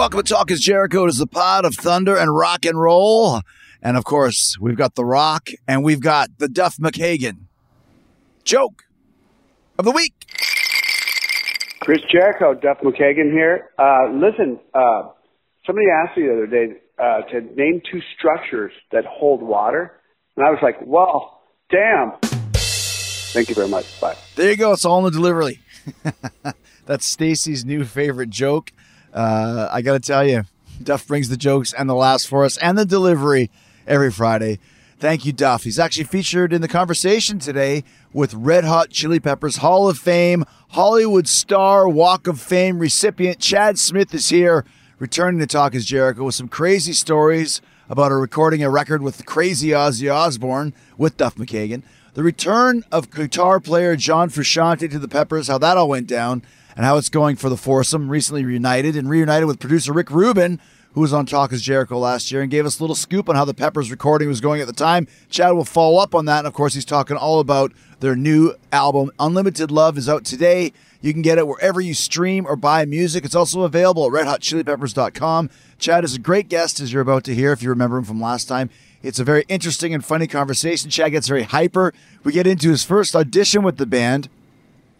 Welcome to Talk is Jericho. It is the pod of thunder and rock and roll. And of course, we've got The Rock and we've got the Duff McKagan joke of the week. Chris Jericho, Duff McKagan here. Uh, listen, uh, somebody asked me the other day uh, to name two structures that hold water, and I was like, "Well, damn." Thank you very much. Bye. There you go. It's all in the delivery. That's Stacy's new favorite joke. Uh, I got to tell you, Duff brings the jokes and the laughs for us and the delivery every Friday. Thank you, Duff. He's actually featured in the conversation today with Red Hot Chili Peppers Hall of Fame, Hollywood Star Walk of Fame recipient Chad Smith is here, returning to Talk is Jericho with some crazy stories about a recording a record with crazy Ozzy Osbourne with Duff McKagan, the return of guitar player John Frusciante to the Peppers, how that all went down, and how it's going for the foursome, recently reunited and reunited with producer Rick Rubin, who was on Talk is Jericho last year and gave us a little scoop on how the Peppers recording was going at the time. Chad will follow up on that. And of course, he's talking all about their new album, Unlimited Love, is out today. You can get it wherever you stream or buy music. It's also available at redhotchilipeppers.com. Chad is a great guest, as you're about to hear, if you remember him from last time. It's a very interesting and funny conversation. Chad gets very hyper. We get into his first audition with the band,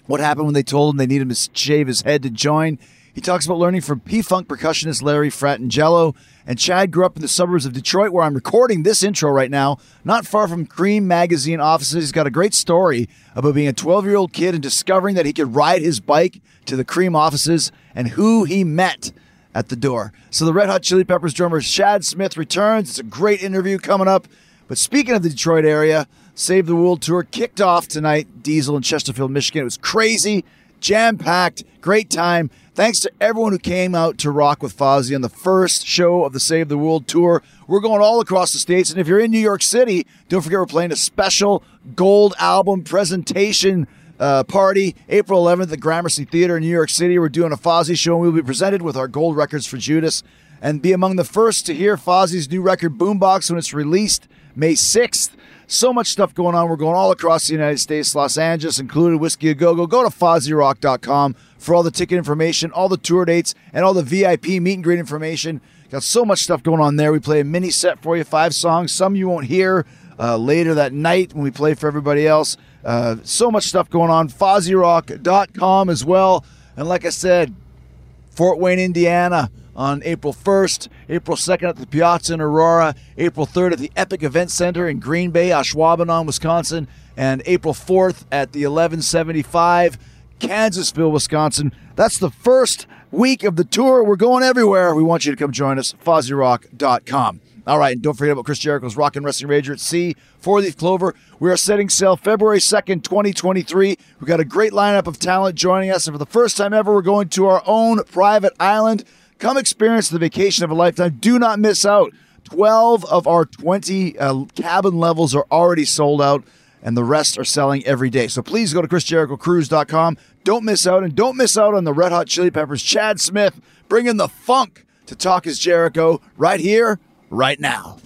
what happened when they told him they needed him to shave his head to join. He talks about learning from P Funk percussionist Larry Fratangelo. And Chad grew up in the suburbs of Detroit, where I'm recording this intro right now, not far from Creem Magazine offices. He's got a great story about being a 12 year old kid and discovering that he could ride his bike to the Creem offices and who he met at the door. So the Red Hot Chili Peppers drummer Chad Smith returns. It's a great interview coming up. But speaking of the Detroit area, Save the World Tour kicked off tonight, Diesel in Chesterfield, Michigan. It was crazy, jam packed, great time. Thanks to everyone who came out to rock with Fozzy on the first show of the Save the World Tour. We're going all across the states. And if you're in New York City, don't forget we're playing a special gold album presentation uh, party April 11th at the Gramercy Theater in New York City. We're doing a Fozzy show and we'll be presented with our gold records for Judas and be among the first to hear Fozzy's new record Boombox when it's released May 6th. So much stuff going on. We're going all across the United States, Los Angeles included, Whisky A Go Go. Go to FozzyRock.com for all the ticket information, all the tour dates, and all the VIP meet and greet information. Got so much stuff going on there. We play a mini set for you, five songs. Some you won't hear uh, later that night when we play for everybody else. Uh, so much stuff going on. FozzyRock.com as well. And like I said, Fort Wayne, Indiana on April 1st, April 2nd at the Piazza in Aurora, April 3rd at the Epic Event Center in Green Bay, Ashwaubenon, Wisconsin, and April 4th at the 1175 Kansasville, Wisconsin. That's the first week of the tour. We're going everywhere. We want you to come join us. FozzyRock.com. All right, and don't forget about Chris Jericho's Rock and Wrestling Rager at Sea, Four Leaf Clover. We are setting sail February 2nd, 2023. We've got a great lineup of talent joining us, and for the first time ever, we're going to our own private island. Come experience the vacation of a lifetime. Do not miss out. 12 of our 20 uh, cabin levels are already sold out, and the rest are selling every day. So please go to ChrisJerichoCruise.com. Don't miss out, and don't miss out on the Red Hot Chili Peppers. Chad Smith bringing the funk to Talk is Jericho right here, right now.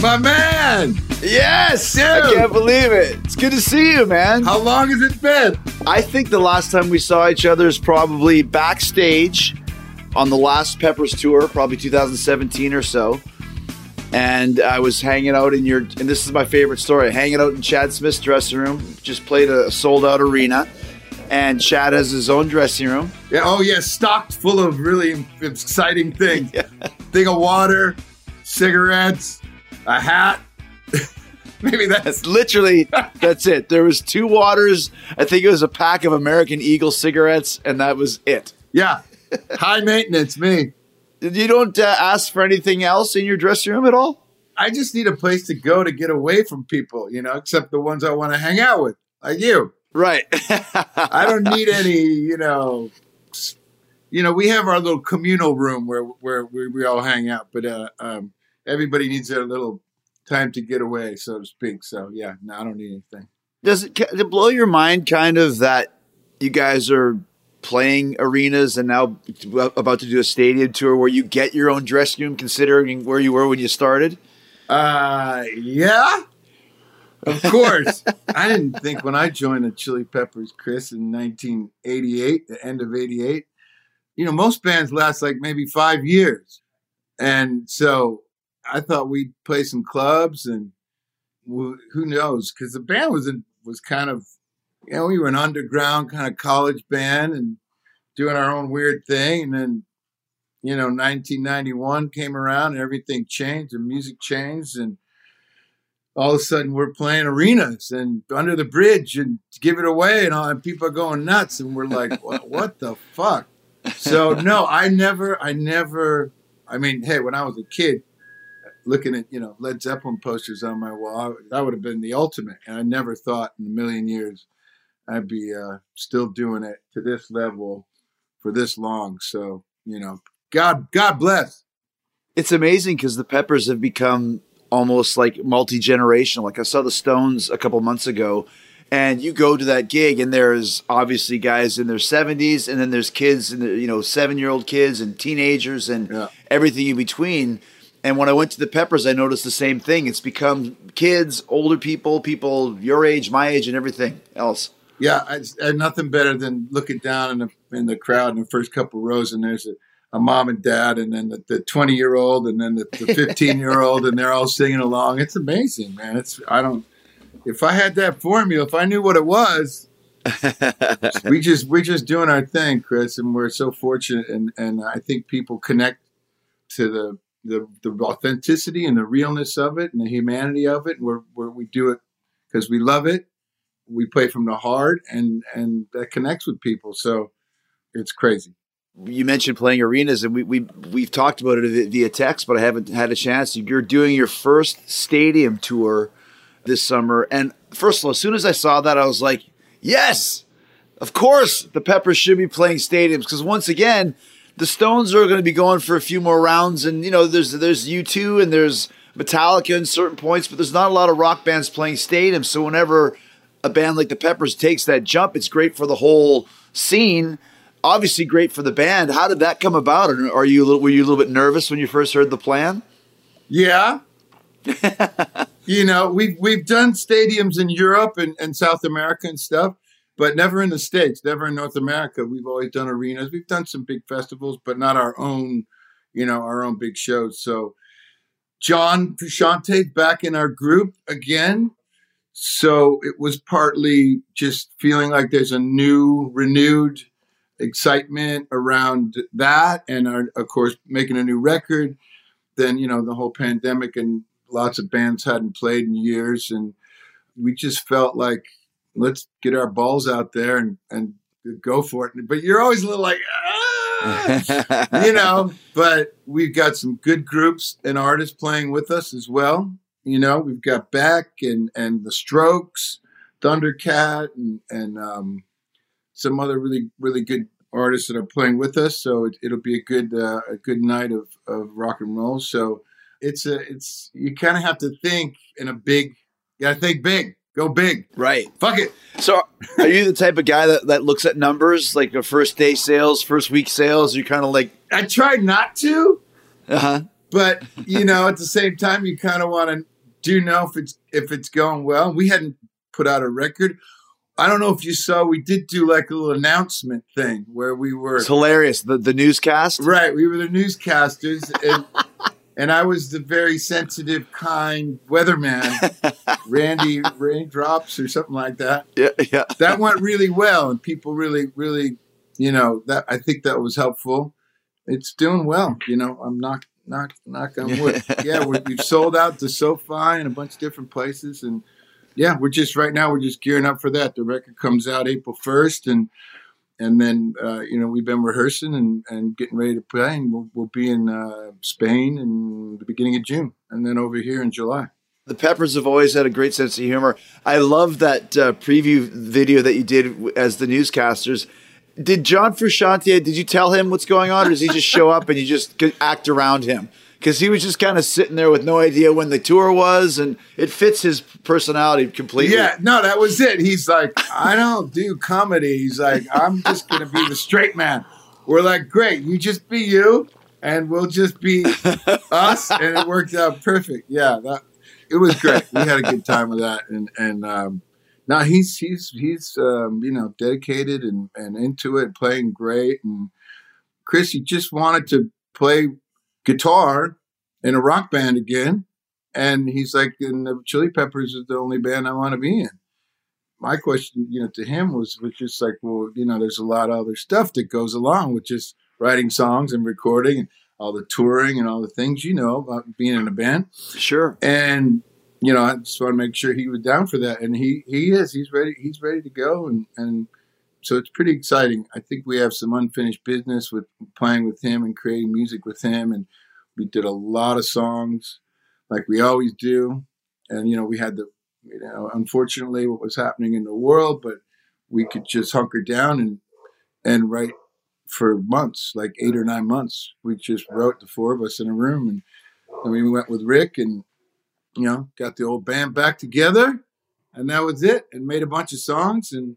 My man! Yes, Dude. I can't believe it. It's good to see you, man. How long has it been? I think the last time we saw each other is probably backstage on the last Peppers tour, probably 2017 or so. And I was hanging out in your, and this is my favorite story, hanging out in Chad Smith's dressing room. Just played a sold out arena. And Chad has his own dressing room. Yeah, oh yeah, stocked full of really exciting things. Thing of water, cigarettes, a hat. Maybe that's That's literally, that's it. There was two waters. I think it was a pack of American Eagle cigarettes, and that was it. yeah. High maintenance, me. You don't uh, ask for anything else in your dressing room at all? I just need a place to go to get away from people, you know, except the ones I want to hang out with, like you. Right. I don't need any, you know, you know, we have our little communal room where where we, we all hang out, but uh, um, everybody needs their little time to get away, so to speak. So yeah, no, I don't need anything. Does it, does it blow your mind kind of that you guys are playing arenas and now about to do a stadium tour where you get your own dressing room considering where you were when you started? Uh, yeah, of course. I didn't think when I joined the Chili Peppers, Chris, in 1988, the end of '88. You know, most bands last like maybe five years, and so I thought we'd play some clubs and who knows? Because the band was in, was kind of, you know, we were an underground kind of college band and doing our own weird thing, and then you know, 1991 came around and everything changed and music changed. And all of a sudden we're playing arenas and under the bridge and give it away and all and people are going nuts. And we're like what, what the fuck? So no i never i never i mean hey when i was a kid looking at you know led zeppelin posters on my wall I, that would have been the ultimate and i never thought in a million years i'd be uh, still doing it to this level for this long so you know god god bless It's amazing because the Peppers have become almost like multi generational. Like I saw the Stones a couple months ago, and you go to that gig, and there's obviously guys in their 70s, and then there's kids, and you know, seven year old kids, and teenagers, and Yeah. everything in between. And when I went to the Peppers, I noticed the same thing. It's become kids, older people, people your age, my age, and everything else. Yeah, I, I nothing better than looking down in the in the crowd in the first couple rows, and there's a, a mom and dad, and then the twenty year old, and then the fifteen year old, and they're all singing along. It's amazing, man. It's I don't. If I had that formula, if I knew what it was, we just we're just doing our thing, Chris, and we're so fortunate, and and I think people connect to the the, the authenticity and the realness of it and the humanity of it. Where where we do it because we love it we play from the heart and and that connects with people so it's crazy you mentioned playing arenas, and we we we've talked about it via text, but I haven't had a chance. You're doing your first stadium tour this summer, and first of all, as soon as I saw that, I was like, yes, of course, the Peppers should be playing stadiums because once again, the Stones are going to be going for a few more rounds, and you know, there's there's U two and there's Metallica in certain points, but there's not a lot of rock bands playing stadiums. So whenever a band like the Peppers takes that jump, it's great for the whole scene. Obviously, great for the band. How did that come about? And are you a little, were you a little bit nervous when you first heard the plan? yeah you know we've we've done stadiums in europe and, and south america and stuff but never in the states never in north america. We've always done arenas. We've done some big festivals but not our own you know our own big shows. So john Frusciante back in our group again. So it was partly just feeling like there's a new renewed excitement around that and our, of course making a new record. Then you know the whole pandemic and lots of bands hadn't played in years and we just felt like let's get our balls out there and and go for it. But you're always a little like ah, you know but we've got some good groups and artists playing with us as well. You know we've got beck and and the strokes thundercat and and um some other really really good artists that are playing with us. So it, it'll be a good uh, a good night of of rock and roll. So it's a it's you kind of have to think in a big you gotta think big go big right. fuck it So, are you the type of guy that, that looks at numbers like a first day sales, first week sales? You're kind of like, i tried not to uh huh. but you know, at the same time, you kind of want to do know if it's if it's going well. We hadn't put out a record. I don't know if you saw. We did do like a little announcement thing where we were. It's hilarious. The the newscast. Right, we were the newscasters, and and I was the very sensitive, kind weatherman, Randy Raindrops or something like that. Yeah, yeah. That went really well, and people really, really, you know, that I think that was helpful. It's doing well. You know, I'm not knock knock on wood. yeah, we have sold out the SoFi and a bunch of different places, and yeah, we're just right now we're just gearing up for that. The record comes out April first, and and then uh, you know we've been rehearsing and, and getting ready to play, and we'll, we'll be in uh, Spain in the beginning of June, and then over here in July. The Peppers have always had a great sense of humor. I love that uh, preview video that you did as the newscasters. Did John Frusciante? Did you tell him what's going on, or does he just show up and you just act around him? Because he was just kind of sitting there with no idea when the tour was, and it fits his personality completely. Yeah, no, that was it. He's like, I don't do comedy. He's like, I'm just to be the straight man. We're like, great, you just be you, and we'll just be us, and it worked out perfect. Yeah, that it was great. We had a good time with that, and and um, now he's he's he's um, you know dedicated and and into it, playing great, and Chris, he just wanted to play guitar in a rock band again. And he's like, and the Chili Peppers is the only band I want to be in. My question, you know, to him was, was just like, well, you know, there's a lot of other stuff that goes along with just writing songs and recording and all the touring and all the things you know about being in a band. Sure. And you know, I just want to make sure he was down for that, and he he is. He's ready. He's ready to go, and and so it's pretty exciting. I think we have some unfinished business with playing with him and creating music with him, and we did a lot of songs like we always do. And you know, we had the you know, unfortunately, what was happening in the world, but we could just hunker down and and write for months, like eight or nine months. We just wrote the four of us in a room, and then we went with Rick, and you know, got the old band back together, and that was it. And made a bunch of songs, and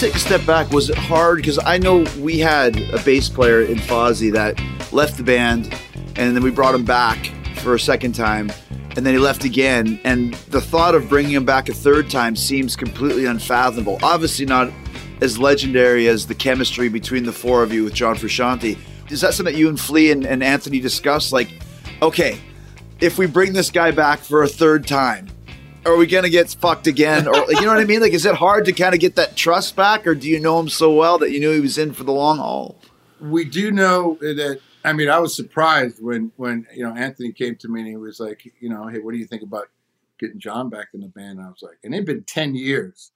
Take a step back. Was it hard? Because I know we had a bass player in Fozzy that left the band, and then we brought him back for a second time, and then he left again. And the thought of bringing him back a third time seems completely unfathomable. Obviously, not as legendary as the chemistry between the four of you with John Frusciante. Is that something that you and Flea and, and Anthony discussed? Like, okay, if we bring this guy back for a third time, are we gonna get fucked again? Or you know what I mean? Like, is it hard to kind of get that trust back, or do you know him so well that you knew he was in for the long haul? We do know that. I mean, I was surprised when when you know Anthony came to me and he was like, you know, hey, what do you think about getting John back in the band? And I was like, and it'd been ten years.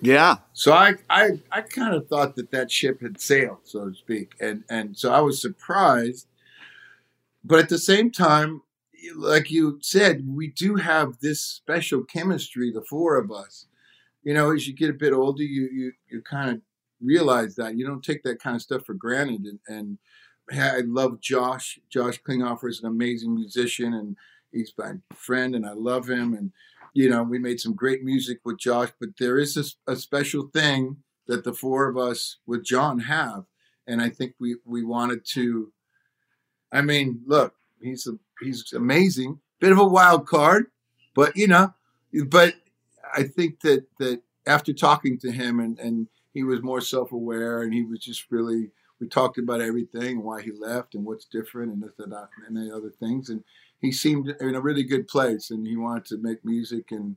Yeah. So I I I kind of thought that that ship had sailed, so to speak, and and so I was surprised, but at the same time, like you said, we do have this special chemistry, the four of us. You know, as you get a bit older, you you you kind of realize that you don't take that kind of stuff for granted. And, and I love Josh. Josh Klinghoffer is an amazing musician, and he's my friend, and I love him. And you know, we made some great music with Josh, but there is a, a special thing that the four of us with John have, and I think we we wanted to. I mean, look, he's a he's amazing. Bit of a wild card, but you know, but I think that that after talking to him and and he was more self aware and he was just really we talked about everything why he left and what's different and this and that and the other things. And he seemed in a really good place and he wanted to make music and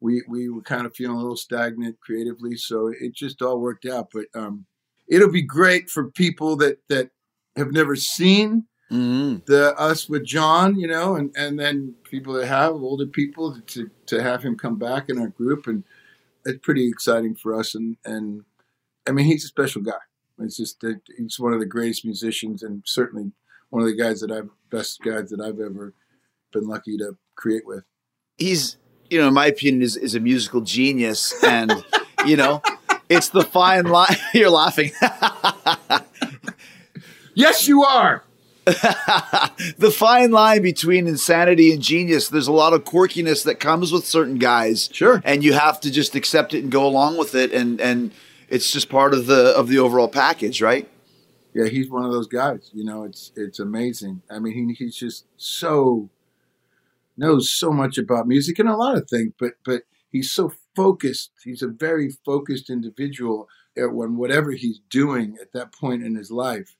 we we were kind of feeling a little stagnant creatively. So it just all worked out. But um, it'll be great for people that that have never seen Mm-hmm. The us with John, you know, and, and then people that have older people to to have him come back in our group, and it's pretty exciting for us. And and I mean, he's a special guy. It's just that he's one of the greatest musicians, and certainly one of the guys that I've best guys that I've ever been lucky to create with. He's, you know, in my opinion, is is a musical genius, and you know, it's the fine line. You're laughing. yes, you are. the fine line between insanity and genius. There's a lot of quirkiness that comes with certain guys. Sure. And you have to just accept it and go along with it and and it's just part of the of the overall package, right? Yeah, he's one of those guys. You know, it's it's amazing. I mean, he, he's just so knows so much about music and a lot of things, but but he's so focused. He's a very focused individual on whatever he's doing at that point in his life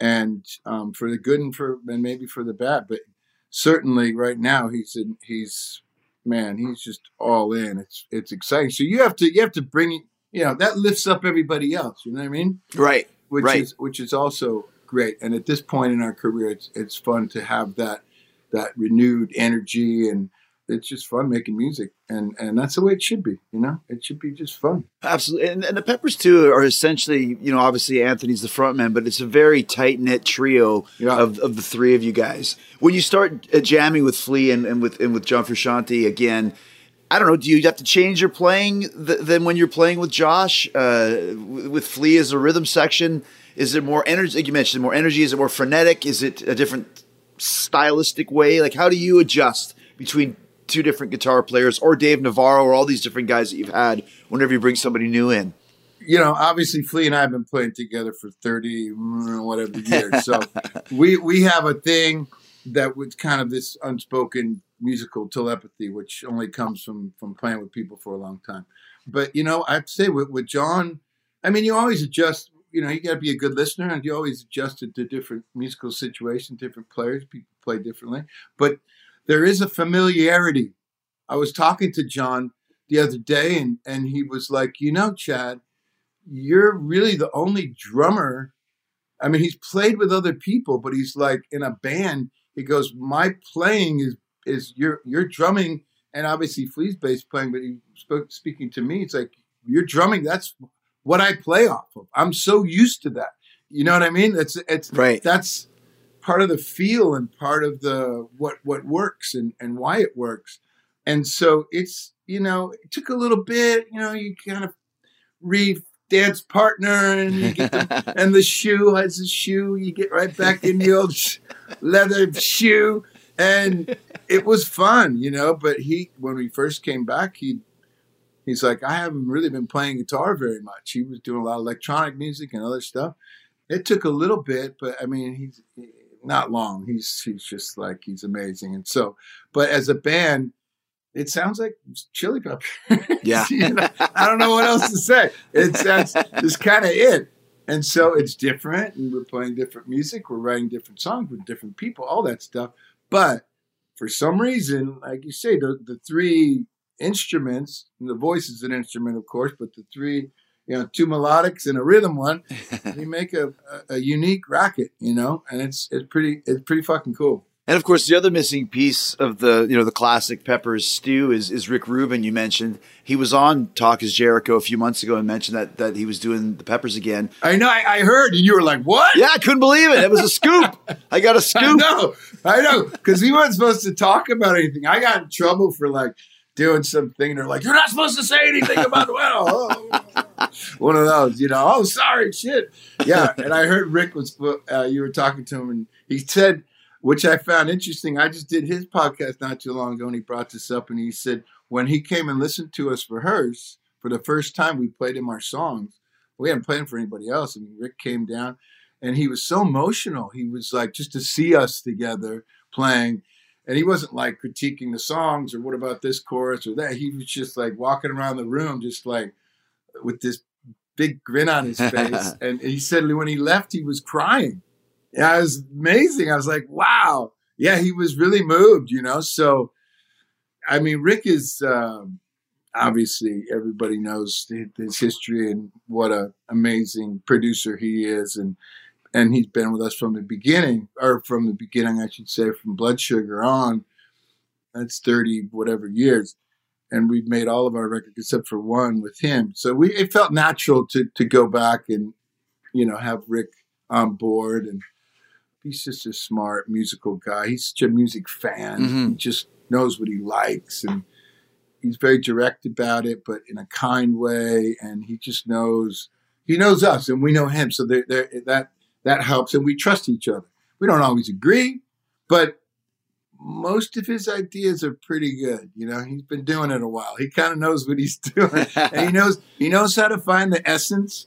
and um, for the good and for and maybe for the bad. But certainly right now he's in, he's man he's just all in. It's it's exciting. So you have to you have to bring you know that lifts up everybody else. You know what I mean? Right. Which right. is which is also great. And at this point in our career, it's it's fun to have that that renewed energy and it's just fun making music and and that's the way it should be you know it should be just fun absolutely and, and the peppers too are essentially you know obviously anthony's the frontman but it's a very tight-knit trio yeah. of, of the three of you guys when you start uh, jamming with flea and, and with and with john frusciante again I don't know. Do you have to change your playing th- than when you're playing with Josh? Uh, with Flea as a rhythm section, is there more energy? Like you mentioned, more energy. Is it more frenetic? Is it a different stylistic way? Like, how do you adjust between two different guitar players or Dave Navarro or all these different guys that you've had whenever you bring somebody new in? You know, obviously Flea and I have been playing together for 30 mm, whatever years. So we we have a thing that was kind of this unspoken musical telepathy, which only comes from from playing with people for a long time. But you know, I'd say with, with John, I mean, you always adjust. You know, you got to be a good listener, and you always adjust it to different musical situations, different players. People play differently, but there is a familiarity. I was talking to John the other day, and, and he was like, You know, Chad, you're really the only drummer. I mean, he's played with other people, but he's like in a band. He goes, My playing is is your your drumming, and obviously Flea's bass playing, but he spoke speaking to me. It's like You're drumming. That's what I play off of. I'm so used to that. You know what I mean? It's it's right. That's part of the feel and part of the what what works and and why it works. And so it's you know it took a little bit. You know you kind of re dance partner and you get the, and the shoe has a shoe. You get right back in the old leather shoe and it was fun, you know. But he, when we first came back, he he's like, I haven't really been playing guitar very much. He was doing a lot of electronic music and other stuff. It took a little bit, but I mean, he's not long. He's he's just like he's amazing. And so, but as a band, it sounds like Chili Pepper. Yeah, you know, I don't know what else to say. It's that's just kind of it. And so it's different, and we're playing different music. We're writing different songs with different people, all that stuff. But for some reason, like you say, the the three instruments, and the voice is an instrument, of course, but the three you know, two melodics and a rhythm one, we make a, a, a, unique racket, you know, and it's it's pretty it's pretty fucking cool. And of course, the other missing piece of the you know the classic Peppers stew is is Rick Rubin. You mentioned he was on Talk Is Jericho a few months ago and mentioned that that he was doing the Peppers again. I know. I, I heard, and you were like, "What?" Yeah, I couldn't believe it. It was a scoop. I got a scoop. I know. I know because we weren't supposed to talk about anything. I got in trouble for like doing something. And they're like, "You're not supposed to say anything about well." Oh. One of those, you know. Oh, sorry, shit. Yeah, and I heard Rick was uh, you were talking to him, and he said, which I found interesting. I just did his podcast not too long ago, and he brought this up, and he said when he came and listened to us rehearse for the first time, we played him our songs. We hadn't played for anybody else, and Rick came down, and he was so emotional. He was like, just to see us together playing and he wasn't like critiquing the songs or what about this chorus or that. He was just like walking around the room, just like with this big grin on his face. and he said when he left, he was crying. Yeah, it was amazing. I was like, wow. Yeah, he was really moved, you know. So, I mean, Rick is um, obviously everybody knows his history and what a amazing producer he is, and and he's been with us from the beginning, or from the beginning, I should say, from Blood Sugar on. That's thirty whatever years, and we've made all of our records except for one with him. So we it felt natural to to go back and you know have Rick on board, and he's just a smart musical guy. He's such a music fan. Mhm. He just knows what he likes, and he's very direct about it, but in a kind way. And he just knows he knows us, and we know him. So there, there that that helps, and we trust each other. We don't always agree, but most of his ideas are pretty good. You know, he's been doing it a while. He kind of knows what he's doing, and he knows he knows how to find the essence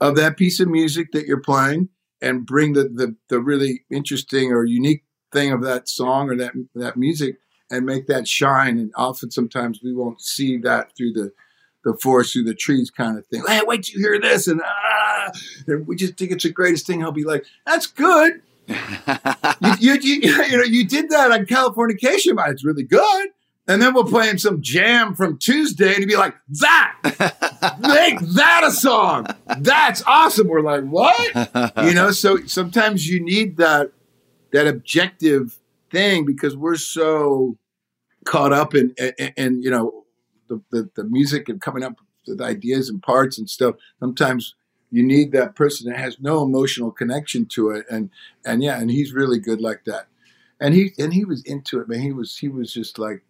of that piece of music that you're playing and bring the the, the really interesting or unique thing of that song or that that music and make that shine. And often, sometimes we won't see that through the the forest through the trees kind of thing. Hey, wait till you hear this, and ah, and we just think it's the greatest thing. He'll be like, "That's good." you, you, you, you know, you did that on Californication, but it's really good. And then we'll play him some jam from Tuesday, and he'd be like, "That, make that a song. That's awesome." We're like, "What?" You know. So sometimes you need that that objective thing because we're so caught up in in you know the, the the music and coming up with ideas and parts and stuff. Sometimes you need that person that has no emotional connection to it, and and yeah, and he's really good like that. And he and he was into it, man. He was he was just like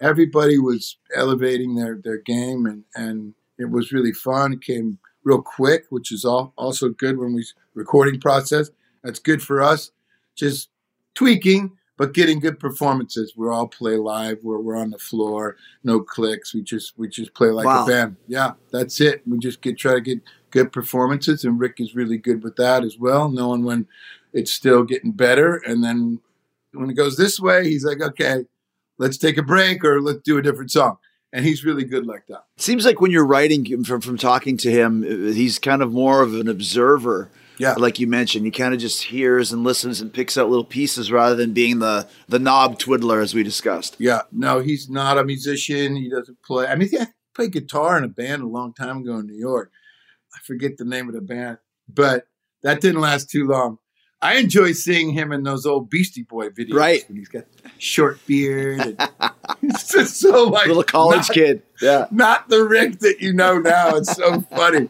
everybody was elevating their their game, and and it was really fun. It came real quick, which is all, also good when we recording process. That's good for us. Just tweaking, but getting good performances. We all play live. We're we're on the floor, no clicks. We just we just play like Wow. a band. Yeah, that's it. We just get try to get good performances, and Rick is really good with that as well, knowing when it's still getting better, and then when it goes this way, he's like, okay, let's take a break or let's do a different song. And he's really good like that. Seems like when you're writing from from talking to him, he's kind of more of an observer. Yeah. Like you mentioned, he kind of just hears and listens and picks out little pieces rather than being the the knob twiddler as we discussed. Yeah, no, he's not a musician. He doesn't play. I mean, he played guitar in a band a long time ago in New York. I forget the name of the band, but that didn't last too long. I enjoy seeing him in those old Beastie Boy videos. Right. When he's got short beard. And he's just so like Little college not- kid. Yeah. not the Rick that you know now. It's so funny.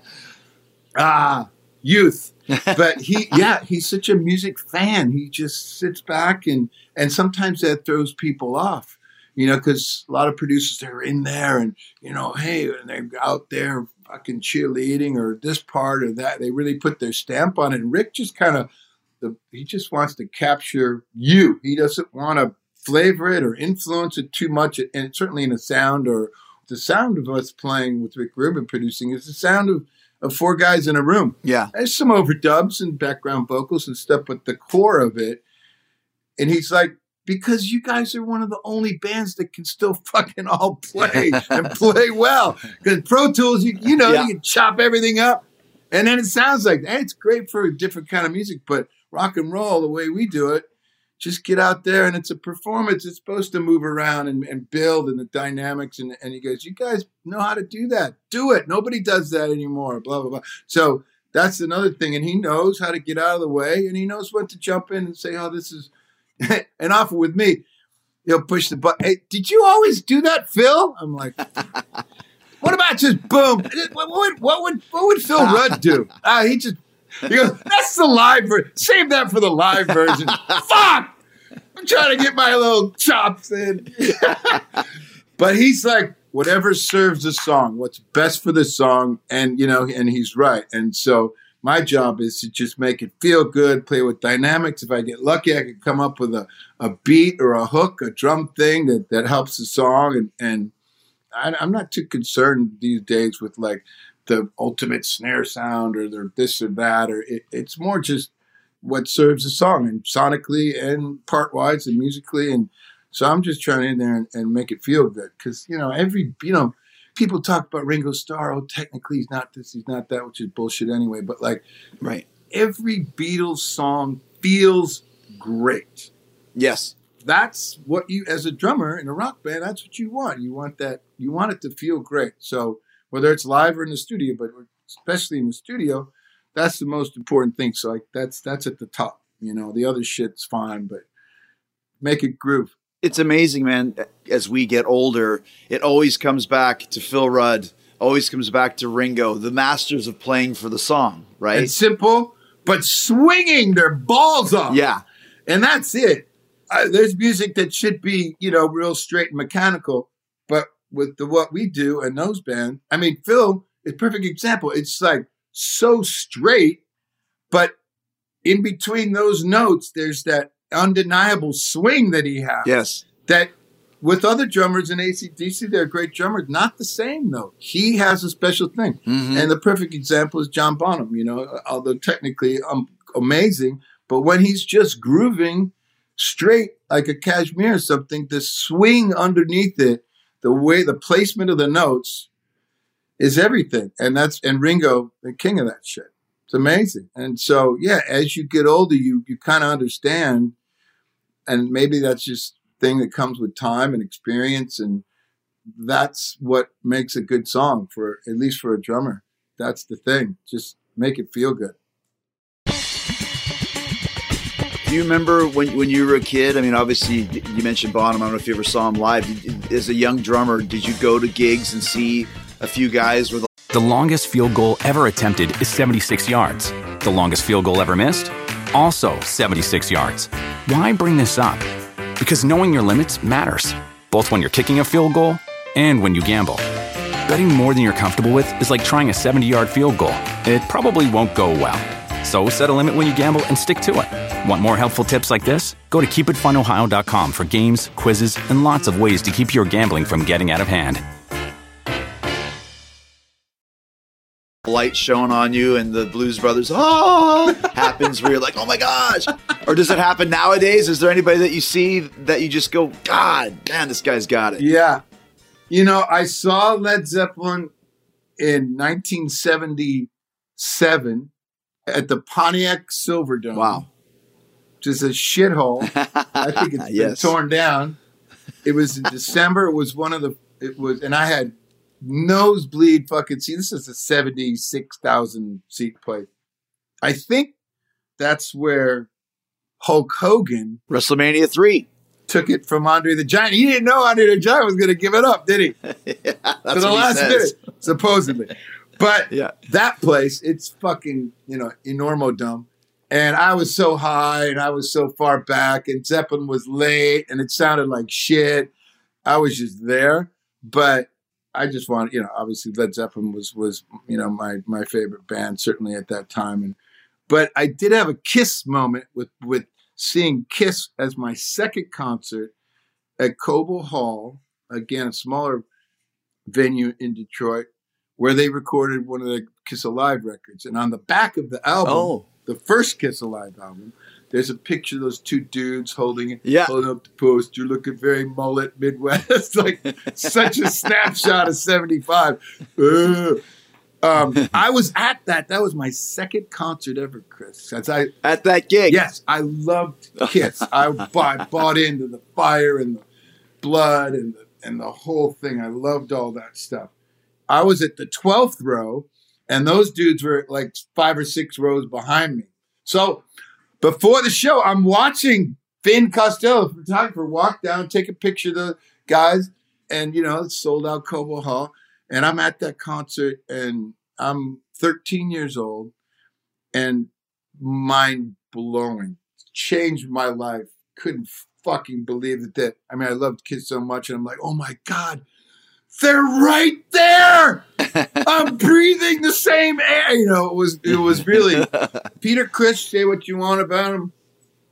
Ah, youth. But he, yeah, he's such a music fan. He just sits back and and sometimes that throws people off, you know, because a lot of producers they're in there and you know, hey, and they're out there fucking cheerleading or this part or that. They really put their stamp on it. And Rick just kind of, the he just wants to capture you. He doesn't want to flavor it or influence it too much, and certainly in a sound or the sound of us playing with Rick Rubin producing is the sound of, of four guys in a room. Yeah. There's some overdubs and background vocals and stuff, but the core of it, and he's like, because you guys are one of the only bands that can still fucking all play and play well. Because Pro Tools, you, you know, Yeah. you can chop everything up. And then it sounds like, hey, it's great for a different kind of music, but rock and roll, the way we do it, just get out there and it's a performance. It's supposed to move around and, and build and the dynamics. And, and he goes, You guys know how to do that. Do it. Nobody does that anymore. Blah, blah, blah. So that's another thing. And he knows how to get out of the way and he knows when to jump in and say, Oh, this is, and often with me, he'll push the button. Hey, did you always do that, Phil? I'm like, What about just boom? What would, what would, what would Phil Rudd do? Ah, he just, he goes, That's the live version. Save that for the live version. Fuck! I'm trying to get my little chops in. but he's like, whatever serves the song, what's best for the song, and you know, and he's right. And so my job is to just make it feel good, play with dynamics. If I get lucky, I can come up with a, a beat or a hook, a drum thing that, that helps the song. And, and I, I'm not too concerned these days with like the ultimate snare sound or the this or that, or it, it's more just what serves the song and sonically and part wise and musically. And so I'm just trying to in there and, and make it feel good because, you know, every, you know, people talk about Ringo Starr. Oh, technically he's not this, he's not that, which is bullshit anyway. But like Right. every Beatles song feels great. Yes. That's what you, as a drummer in a rock band, that's what you want. You want that, you want it to feel great. So whether it's live or in the studio, but especially in the studio, that's the most important thing. So like that's that's at the top. You know, the other shit's fine, but make it groove. it's amazing, man. As we get older, it always comes back to Phil Rudd. Always comes back to Ringo, the masters of playing for the song, right? It's simple, but swinging their balls off. yeah, and that's it. Uh, there's music that should be, you know, real straight and mechanical, but with the what we do and those bands, I mean, Phil is a perfect example. It's like so straight, but in between those notes, there's that undeniable swing that he has. yes, That with other drummers in ACDC, they're great drummers, not the same though. He has a special thing. Mhm. And the perfect example is John Bonham, you know, although technically um, amazing, but when he's just grooving straight like a Kashmir or something, the swing underneath it, the way the placement of the notes is everything. And that's and Ringo, the king of that shit. It's amazing. And so yeah, as you get older, you you kind of understand, and maybe that's just thing that comes with time and experience and that's what makes a good song for at least for a drummer. That's the thing. Just make it feel good. You remember when, when you were a kid? I mean, obviously, you mentioned Bonham. I don't know if you ever saw him live. As a young drummer, did you go to gigs and see a few guys with The longest field goal ever attempted is 76 yards. The longest field goal ever missed? Also 76 yards. Why bring this up? Because knowing your limits matters, both when you're kicking a field goal and when you gamble. Betting more than you're comfortable with is like trying a 70 yard field goal. It probably won't go well. So set a limit when you gamble and stick to it. Want more helpful tips like this? Go to keepitfunohio.com for games, quizzes, and lots of ways to keep your gambling from getting out of hand. light shone on you and the Blues Brothers oh happens where you're like, oh my gosh? Or does it happen nowadays? Is there anybody that you see that you just go, God, man, this guy's got it? Yeah. You know, I saw Led Zeppelin in 1977 at the Pontiac Silverdome. Wow. Is a shithole. I think it's Yes. been torn down. It was in December. It was one of the, it was, and I had nosebleed fucking seat. This is a 76,000 seat place. I think that's where Hulk Hogan WrestleMania 3. took it from Andre the Giant. He didn't know Andre the Giant was going to give it up, did he? yeah, the last minute, supposedly. But Yeah. that place, it's fucking, you know, enormodome. And I was so high and I was so far back, and Zeppelin was late and it sounded like shit. I was just there. But I just wanted, you know, obviously Led Zeppelin was was, you know, my my favorite band, certainly at that time. And but I did have a kiss moment with with seeing Kiss as my second concert at Cobo Hall, again, a smaller venue in Detroit, where they recorded one of the Kiss Alive records. And on the back of the album, Oh. the first Kiss Alive album, there's a picture of those two dudes holding it, Yeah. holding up the poster, looking very mullet Midwest, like such a snapshot of 75. Um, I was at that. That was my second concert ever, Chris. As I At that gig. Yes, I loved Kiss. I bought, bought into the fire and the blood and the, and the whole thing. I loved all that stuff. I was at the 12th row, and those dudes were like five or six rows behind me. So before the show, I'm watching Fin Costello, photographer, walk down, take a picture of the guys, and you know, sold out Cobo Hall. And I'm at that concert, and I'm 13 years old, and mind blowing. Changed my life. Couldn't fucking believe that. That I mean, I loved Kiss so much, and I'm like, oh my god, they're right there. I'm breathing the same air. You know, it was it was really Peter Criss. Say what you want about him,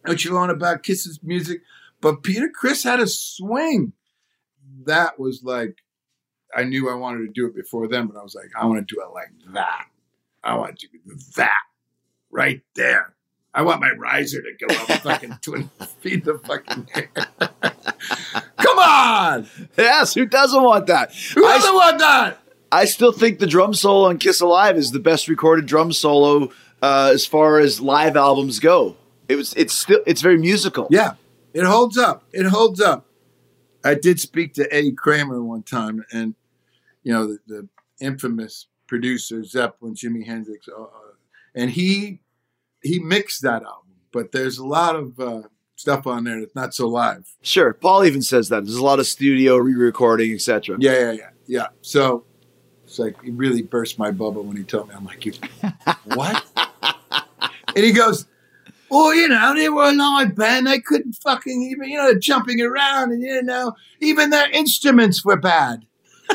what you want about Kiss's music, but Peter Criss had a swing. That was like, I knew I wanted to do it before then, but I was like, I want to do it like that. I want to do that right there. I want my riser to go up fucking 20 feet the fucking air. Come on! Yes, who doesn't want that? Who I, doesn't want that? I still think the drum solo on Kiss Alive is the best recorded drum solo uh, as far as live albums go. It was it's still it's very musical. Yeah, it holds up. It holds up. I did speak to Eddie Kramer one time, and you know the, the infamous producer Zeppelin, Jimi Hendrix, uh, uh, and he he mixed that album. But there's a lot of uh, stuff on there that's not so live. Sure. Paul even says that. There's a lot of studio re-recording, etc. Yeah, yeah, yeah, yeah. So it's like he really burst my bubble when he told me. I'm like, you, what? and he goes, well, you know, they were a live band. They couldn't fucking even, you know, jumping around, and you know, even their instruments were bad.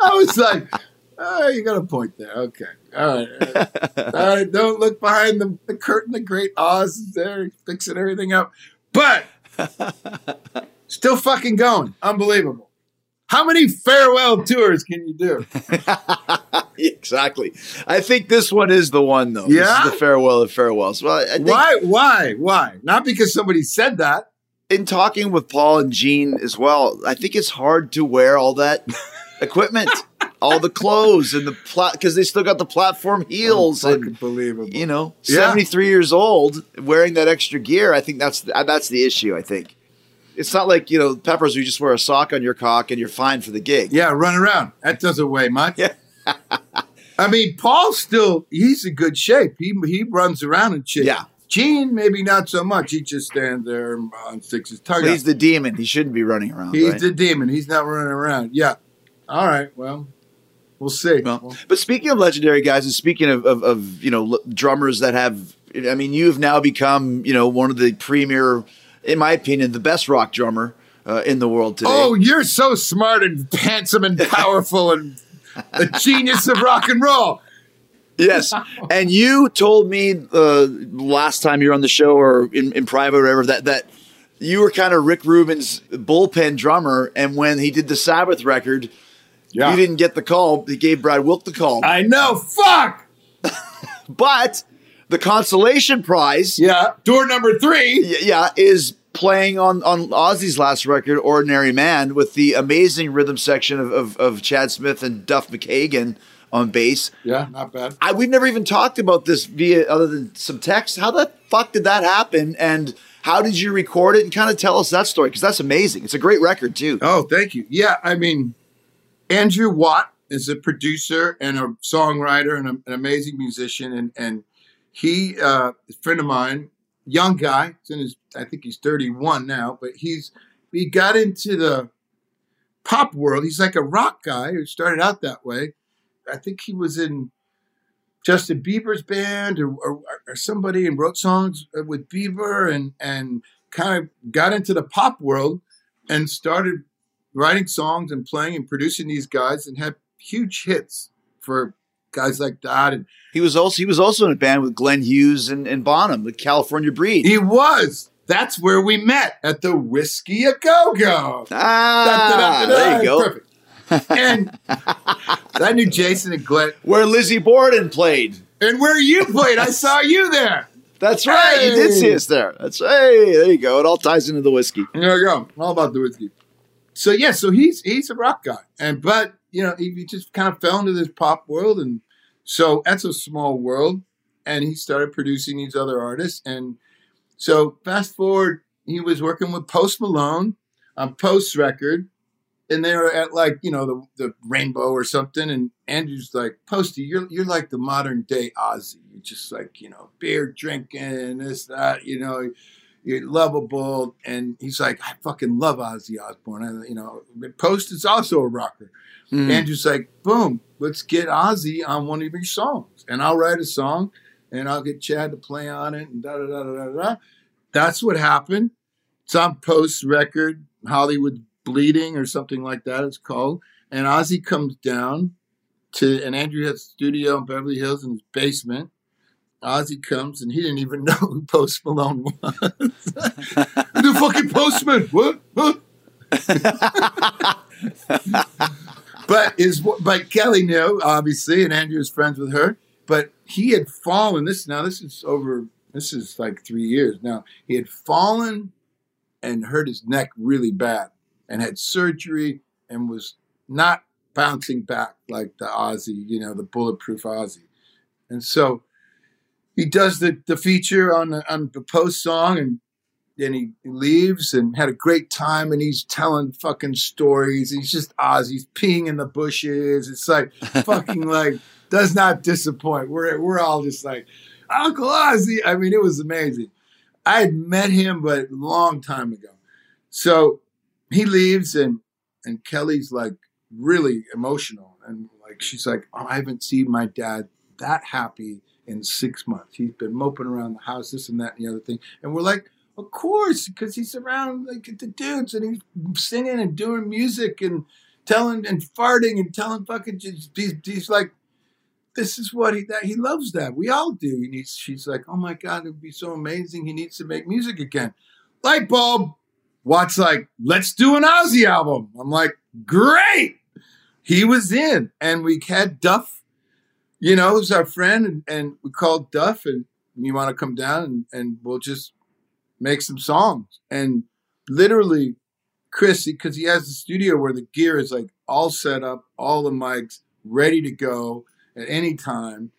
I was like, oh, you got a point there. Okay. All right. All right. Don't look behind the, the curtain. The great Oz is there fixing everything up. But still fucking going. Unbelievable. How many farewell tours can you do? exactly. I think this one is the one, though. Yeah? This is the farewell of farewells. Well, I think Why? Why? Why? Not because somebody said that. in talking with Paul and Gene as well, I think it's hard to wear all that equipment, all the clothes and the plat because they still got the platform heels and Unbelievable. you know, Yeah. 73 years old wearing that extra gear. I think that's the, that's the issue. I think it's not like you know peppers. You just wear a sock on your cock and you're fine for the gig. Yeah, run around. That doesn't weigh much. Yeah. I mean, Paul's still, he's in good shape. He, he runs around and shit. Yeah. Gene, maybe not so much. He just stands there and uh, sticks his tongue out. he's the demon. He shouldn't be running around. He's right? the demon. He's not running around. Yeah. All right. Well, we'll see. Well, but speaking of legendary guys, and speaking of, of, of you know l- drummers that have, I mean, you have now become you know one of the premier, in my opinion, the best rock drummer uh, in the world today. oh, you're so smart and handsome and powerful and a genius of rock and roll. yes, and you told me uh, last time you were on the show or in, in private or whatever that that you were kind of Rick Rubin's bullpen drummer, and when he did the Sabbath record, Yeah. you didn't get the call. He gave Brad Wilk the call, I know. Fuck. but the consolation prize. Yeah. Door number three. Y- yeah, is playing on on Ozzy's last record, "Ordinary Man," with the amazing rhythm section of of, of Chad Smith and Duff McKagan on bass. Yeah. Not bad. I we've never even talked about this via other than some text. How the fuck did that happen? And how did you record it? And kind of tell us that story because that's amazing. It's a great record too. Oh, thank you. Yeah, I mean, Andrew Watt is a producer and a songwriter and a- an amazing musician, and and he, uh, a friend of mine, young guy, he's in his, I think he's thirty one now, but he's he got into the pop world. He's like a rock guy who started out that way. I think he was in Justin Bieber's band or, or, or somebody and wrote songs with Bieber and and kind of got into the pop world and started writing songs and playing and producing these guys and had huge hits for guys like that. And He was also he was also in a band with Glenn Hughes and, and Bonham, the California Breed. he was. That's where we met at the Whisky a Go Go. ah, there you go. Perfect. And I knew Jason and Glenn. Where Lizzie Borden played. And where you played, I saw you there. That's right. You did see us there. That's hey, there you go. It all ties into the whiskey. There you go. All about the whiskey. So yeah, so he's he's a rock guy, and but you know he, he just kind of fell into this pop world, and so that's a small world. And he started producing these other artists, and so fast forward, he was working with Post Malone on Post's record, and they were at like you know the the Rainbow or something, and Andrew's like Posty, you're you're like the modern day Ozzy. You're just like you know beer drinking and this that you know you're lovable. And he's like, I fucking love Ozzy Osbourne. I, you know, Post is also a rocker. Mm. Andrew's like, boom, let's get Ozzy on one of your songs. And I'll write a song and I'll get Chad to play on it and da da da da da da. That's what happened. It's on Post's record, Hollywood Bleeding or something like that, it's called. And Ozzy comes down to, and Andrew has a studio in Beverly Hills in his basement. Ozzy comes and he didn't even know who Post Malone was. the fucking postman. What? What? but his but Kelly knew obviously, and Andrew was friends with her. But he had fallen. This now this is over. This is like three years now. He had fallen and hurt his neck really bad, and had surgery, and was not bouncing back like the Ozzy, you know, the bulletproof Ozzy. And so he does the, the feature on the, on the post song and then he leaves and had a great time and he's telling fucking stories. He's just Ozzy. He's peeing in the bushes. It's like fucking like does not disappoint. We're we're all just like, Uncle Ozzy. I mean, it was amazing. I had met him, but a long time ago. So he leaves, and and Kelly's like really emotional, and like she's like, oh, I haven't seen my dad that happy in six months. He's been moping around the house, this and that and the other thing, and we're like, of course, because he's around like the dudes, and he's singing and doing music and telling and farting and telling fucking. He's, he's like this is what he that he loves that. We all do. And he's, she's like, oh my God, it would be so amazing. He needs to make music again. Light bulb. Watt's like, let's do an Ozzy album. I'm like, great. He was in. And we had Duff, you know, who's our friend, and, and we called Duff and you want to come down and, and we'll just make some songs. And literally, Chris, because he has a studio where the gear is like all set up, all the mics ready to go at any time.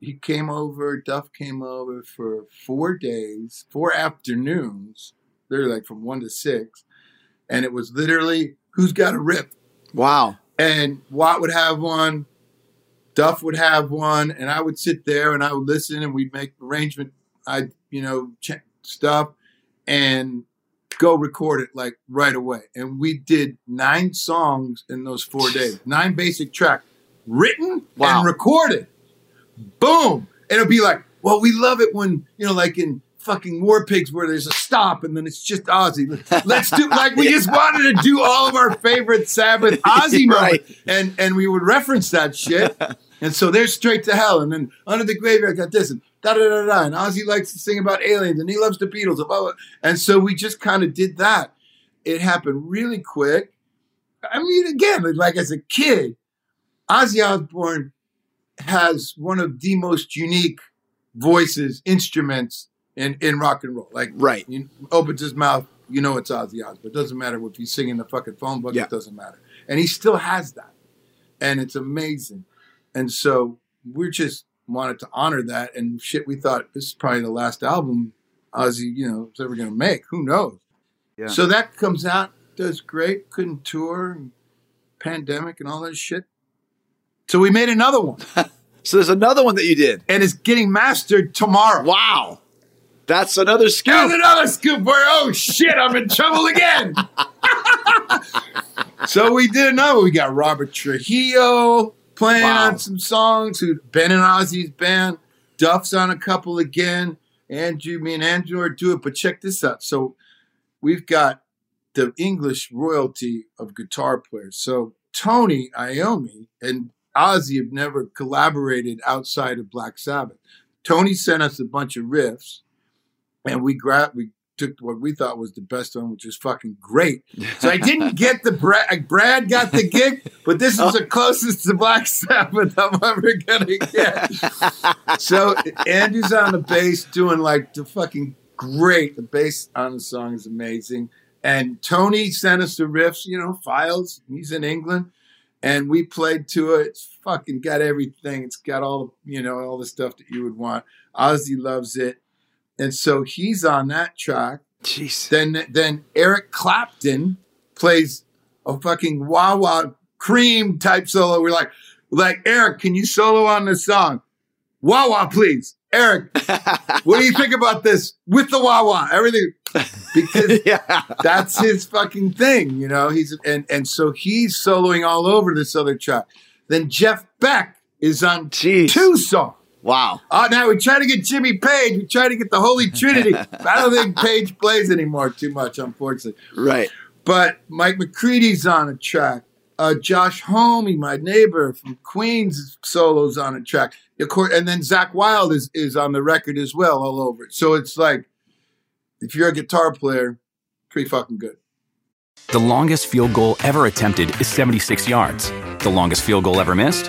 He came over, Duff came over for four days, four afternoons. They're like from one to six. And it was literally who's got a rip. Wow. And Watt would have one, Duff would have one, and I would sit there and I would listen and we'd make arrangement, I you know, check stuff and go record it like right away. And we did nine songs in those four days, nine basic tracks written wow. and recorded. Boom. And it'll be like, well, we love it when, you know, like in fucking War Pigs where there's a stop and then it's just Ozzy. Let's do like we just wanted to do all of our favorite Sabbath Ozzy right. and and we would reference that shit. And so they're straight to hell. And then under the graveyard got this and da da da da. And Ozzy likes to sing about aliens and he loves the Beatles. Blah, blah. And so we just kind of did that. It happened really quick. I mean, again, like as a kid, Ozzy Osbourne has one of the most unique voices, instruments in, in rock and roll. Like, right. You opens his mouth, you know it's Ozzy Osbourne. It doesn't matter if he's singing the fucking phone book, yeah. it doesn't matter. And he still has that. And it's amazing. And so we just wanted to honor that. And shit, we thought this is probably the last album Ozzy, you know, is ever going to make. Who knows? Yeah. So that comes out, does great, couldn't tour, pandemic and all that shit. So we made another one. so there's another one that you did. And it's getting mastered tomorrow. Wow. That's another scoop. That's another scoop where, oh shit, I'm in trouble again. so we did another. We got Robert Trujillo playing wow. on some songs, who Ben and Ozzy's band. Duff's on a couple again. Andrew, me and Andrew are doing, it, but check this out. So we've got the English royalty of guitar players. So Tony Iommi and Ozzy have never collaborated outside of Black Sabbath. Tony sent us a bunch of riffs, and we grabbed we took what we thought was the best one, which is fucking great. So I didn't get the Brad. Brad got the gig, but this is oh. the closest to Black Sabbath I'm ever gonna get. so Andrew's on the bass doing like the fucking great. The bass on the song is amazing. And Tony sent us the riffs, you know, files. He's in England and we played to it. It's fucking got everything. It's got all the, you know, all the stuff that you would want. Ozzy loves it, and so he's on that track. Jeez. Then then Eric Clapton plays a fucking wah wah cream type solo. We're like, like Eric, can you solo on this song? Wah wah, please. Eric, what do you think about this with the wah wah? Everything because yeah. that's his fucking thing, you know. He's and and so he's soloing all over this other track. Then Jeff Beck is on Jeez. two songs. Wow. Uh, now we try to get Jimmy Page. We try to get the Holy Trinity. I don't think Page plays anymore too much, unfortunately. Right. But Mike McCready's on a track. Uh, Josh Homme, my neighbor from Queens, solos on a track. And then Zakk Wylde is, is on the record as well, all over it. So it's like if you're a guitar player, pretty fucking good. The longest field goal ever attempted is 76 yards. The longest field goal ever missed?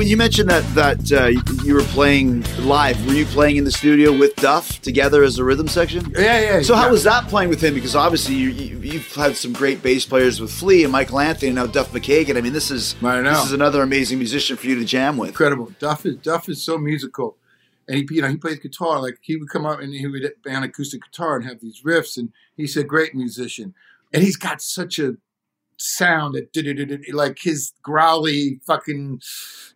When you mentioned that that uh, you were playing live, were you playing in the studio with Duff together as a rhythm section? Yeah, yeah. So yeah. how was that playing with him? Because obviously you, you, have had some great bass players with Flea and Michael Anthony, and now Duff McKagan. I mean, this is this is another amazing musician for you to jam with. incredible. Duff is Duff is so musical, and he you know he plays guitar. Like he would come up and he would play on acoustic guitar and have these riffs, and he's a great musician, and he's got such a sound that like his growly fucking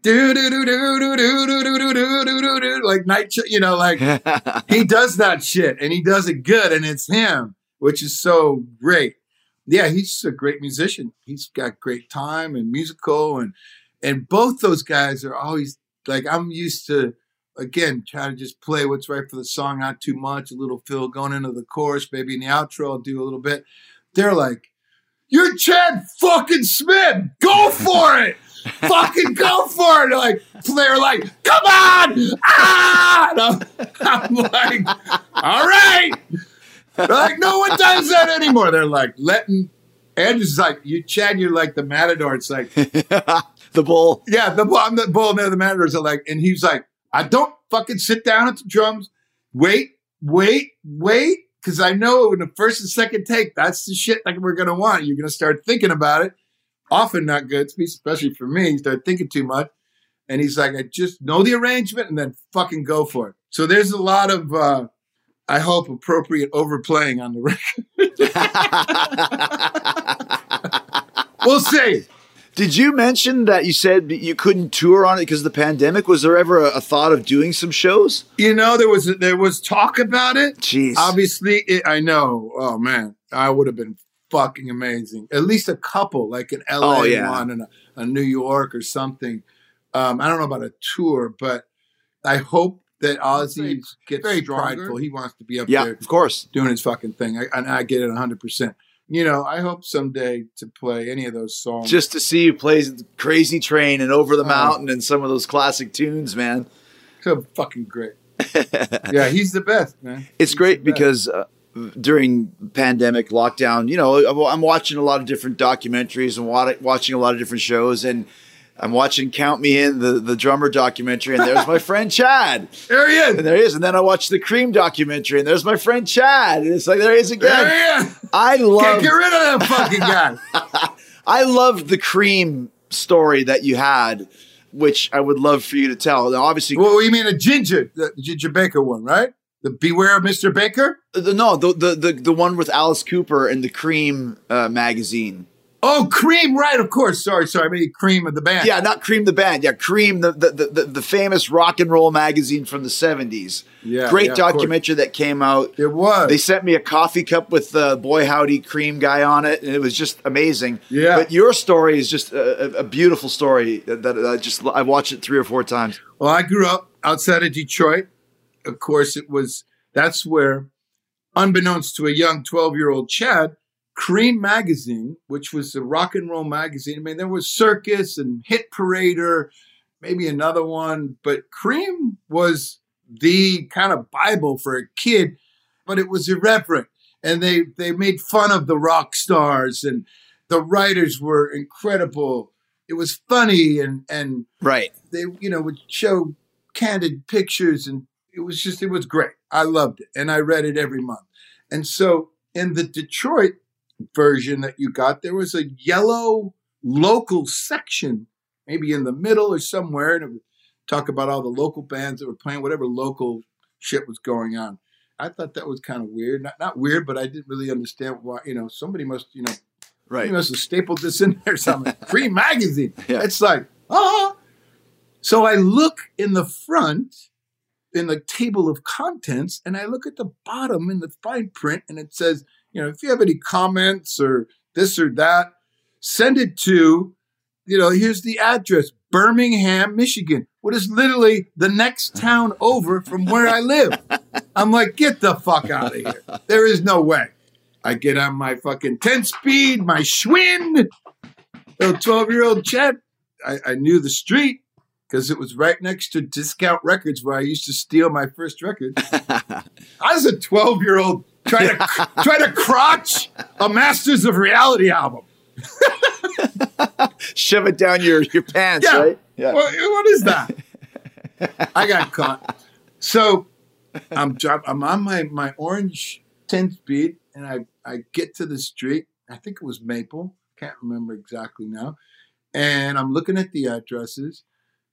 do do do do do do do do do do do like night you know like he does that shit and he does it good and it's him which is so great yeah he's a great musician he's got great time and musical and and both those guys are always like i'm used to again trying to just play what's right for the song not too much a little fill going into the chorus maybe in the outro i'll do a little bit they're like you're Chad fucking Smith. Go for it. fucking go for it. Like, they're like, come on. Ah! And I'm, I'm like, all right. They're like, no one does that anymore. They're like, letting, Andrew's like, you, Chad, you're like the matador. It's like, the bull. yeah, the bull, I'm the bull, and the matadors are like, and he's like, I don't fucking sit down at the drums. Wait, wait, wait. Cause I know in the first and second take, that's the shit like we're gonna want. You're gonna start thinking about it. Often not good, especially for me. You start thinking too much. And he's like, I just know the arrangement and then fucking go for it. So there's a lot of uh I hope appropriate overplaying on the record. we'll see. Did you mention that you said you couldn't tour on it because of the pandemic? Was there ever a, a thought of doing some shows? You know, there was there was talk about it. Jeez. Obviously, it, I know. Oh man, I would have been fucking amazing. At least a couple, like an LA Oh, yeah. one and a, a New York or something. Um, I don't know about a tour, but I hope that Ozzy gets very prideful. He wants to be up yeah, there of course. doing his fucking thing, I, and I get it hundred percent. You know, I hope someday to play any of those songs. Just to see you play Crazy Train and Over the Oh. Mountain and some of those classic tunes, man. so fucking great. yeah, he's the best, man. It's He's great because uh, during pandemic lockdown, you know, I'm- watching a lot of different documentaries and wa- watching a lot of different shows, and I'm watching Count Me In, the the drummer documentary, and there's my friend Chad, there he is. and there he is, and then I watched the Cream documentary, and there's my friend Chad, and it's like there he is again. There he is. I Can't love get rid of that fucking guy. I loved the Cream story that you had, which I would love for you to tell. Now, obviously, Well, you mean a ginger, the Ginger Baker one, right? The Beware of Mr. Baker? the, no, the, the the the one with Alice Cooper and the Cream uh, magazine. Oh, Cream, right, of course. Sorry, sorry. I mean Cream of the band. Yeah, not Cream the band. Yeah, Cream the the, the, the, famous rock and roll magazine from the seventies. Yeah, great yeah, documentary that came out. It was. They sent me a coffee cup with the Boy Howdy Cream guy on it, and it was just amazing. Yeah. but your story is just a, a- beautiful story that, that I just I watched it three or four times. Well, I grew up outside of Detroit. Of course, it was, that's where, unbeknownst to a young 12 year old Chad, Cream Magazine, which was a rock and roll magazine. I mean, there was Circus and Hit Parader, maybe another one, but Cream was the kind of Bible for a kid, but it was irreverent. And they, they made fun of the rock stars and the writers were incredible. It was funny and, and Right. they you know would show candid pictures and it was just it was great i loved it and i read it every month and so in the detroit version that you got there was a yellow local section maybe in the middle or somewhere and it would talk about all the local bands that were playing whatever local shit was going on i thought that was kind of weird not, not weird but i didn't really understand why you know somebody must you know Right. must have stapled this in there or something. Free magazine. Yeah. It's like, ah. So I look in the front in the table of contents and I look at the bottom in the fine print and it says, you know, if you have any comments or this or that, send it to, you know, here's the address, Birmingham, Michigan. What is literally the next town over from where I live. I'm like, get the fuck out of here. There is no way. I get on my fucking 10 speed, my Schwinn. Little 12 year old Chet. I, I knew the street because it was right next to Discount Records where I used to steal my first record. I was a 12 year old trying to trying to crotch a Masters of Reality album. Shove it down your your pants, Yeah. right? Yeah. What, what is that? I got caught. So I'm I'm on my my orange 10 speed and I I get to the street. I think it was Maple. Can't remember exactly now. And I'm looking at the addresses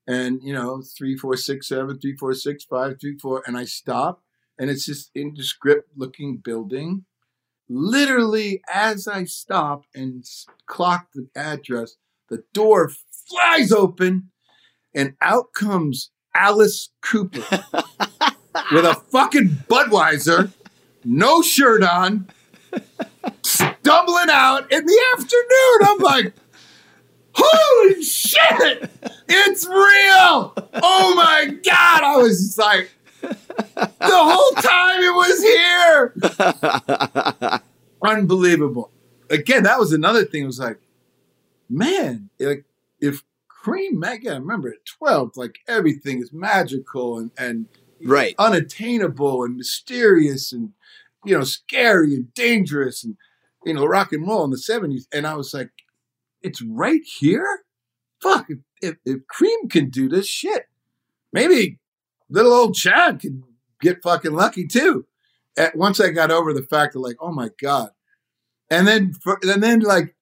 and you know, three, four, six, seven, three, four, six, five, three, four, and I stop and it's this indescript looking building. Literally, as I stop and clock the address, the door flies open and out comes Alice Cooper with a fucking Budweiser, no shirt on, stumbling out in the afternoon. I'm like, holy shit, it's real. Oh my God. I was just like, the whole time it was here. Unbelievable. Again, that was another thing. It was like, man, like if Cream Mega, I remember at 12, like everything is magical and, and Right. unattainable and mysterious and you know scary and dangerous and you know rock and roll in the 70s and i was like it's right here fuck if, if, if cream can do this shit maybe little old chad could get fucking lucky too at, once i got over the fact of like oh my god and then for, and then like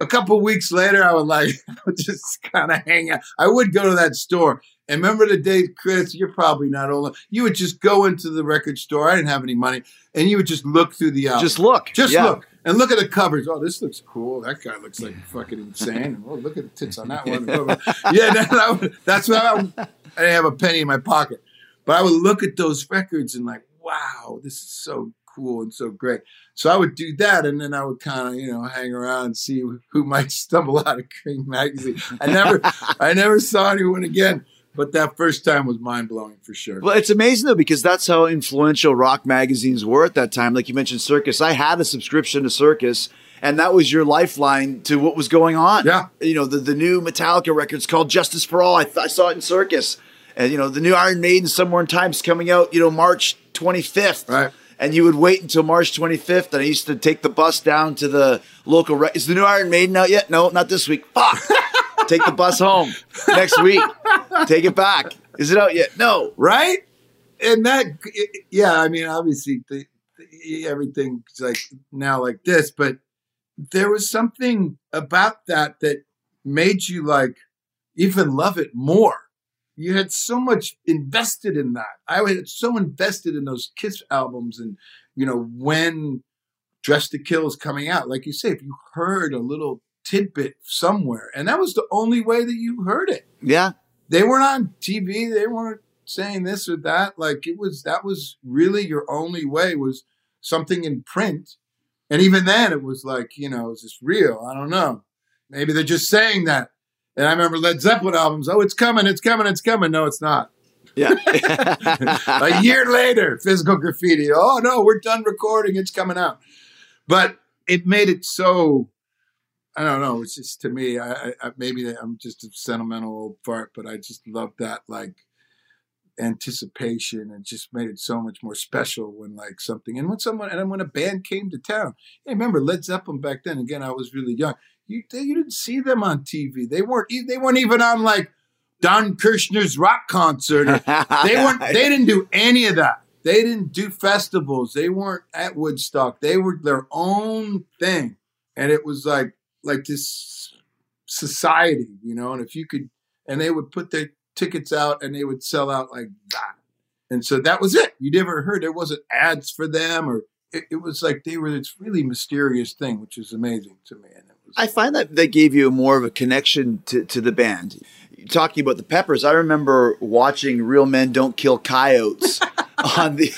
a couple weeks later i would like I would just kind of hang out i would go to that store and remember the day, Chris, you're probably not old. enough. You would just go into the record store. I didn't have any money. And you would just look through the album. Just look. Just Yeah. look. And look at the covers. Oh, this looks cool. That guy looks like fucking insane. Oh, look at the tits on that one. yeah, that, that that's what I, I didn't have a penny in my pocket. But I would look at those records and like, wow, this is so cool and so great. So I would do that, and then I would kind of, you know, hang around and see who might stumble out of Cream magazine. I never, I never saw anyone again, but that first time was mind blowing for sure. Well, it's amazing though because that's how influential rock magazines were at that time. Like you mentioned, Circus. I had a subscription to Circus, and that was your lifeline to what was going on. Yeah. you know the the new Metallica record's called Justice for All. I, th- I saw it in Circus, and you know the new Iron Maiden Somewhere in Time's coming out. You know March twenty fifth. Right. And you would wait until March 25th, and I used to take the bus down to the local. Re- Is the new Iron Maiden out yet? No, not this week. Fuck. take the bus home next week. Take it back. Is it out yet? No. right? And that, yeah, I mean, obviously, the, the, everything's like now like this, but there was something about that that made you like even love it more. You had so much invested in that. I was so invested in those Kiss albums, and you know when Dressed to Kill is coming out, like you say, if you heard a little tidbit somewhere, and that was the only way that you heard it Yeah. they weren't on TV. They weren't saying this or that. Like it was that was really your only way was something in print. And even then it was like, you know, is this real? I don't know. Maybe they're just saying that. And I remember Led Zeppelin albums, oh, it's coming, it's coming, it's coming. No, it's not. Yeah. a year later, physical graffiti. Oh no, we're done recording. It's coming out. But it made it so. I don't know. It's just to me. I, I maybe I'm just a sentimental old fart, but I just love that like anticipation and just made it so much more special when like something and when someone and when a band came to town. Hey, remember Led Zeppelin back then? Again, I was really young. You they, you didn't see them on TV. They weren't. They weren't even on like Don Kirshner's rock concert. They weren't they didn't do any of that. They didn't do festivals. They weren't at woodstock. They were their own thing. And it was like like this society you know? And if you could and they would put their tickets out and they would sell out like that. And so that was it. You never heard there wasn't ads for them or it, it was like they were this really mysterious thing which is amazing to me. and I find that they gave you more of a connection to, to the band. Talking about the Peppers, I remember watching Real Men Don't Kill Coyotes on the.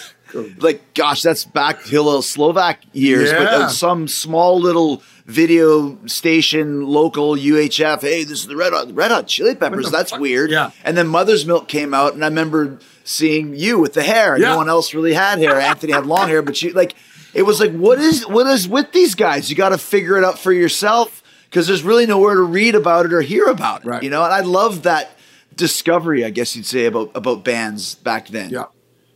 Like, gosh, that's back to Hillel Slovak years, but Yeah. uh, some small little video station, local UHF. Hey, this is the Red Hot, Red Hot Chili Peppers. That's fuck? weird. Yeah. And then Mother's Milk came out, and I remember seeing you with the hair. and Yeah. No one else really had hair. Anthony had long hair, but you like it was like, what is what is with these guys? You got to figure it out for yourself because there's really nowhere to read about it or hear about it. Right. You know, and I love that discovery, I guess you'd say about about bands back then. Yeah.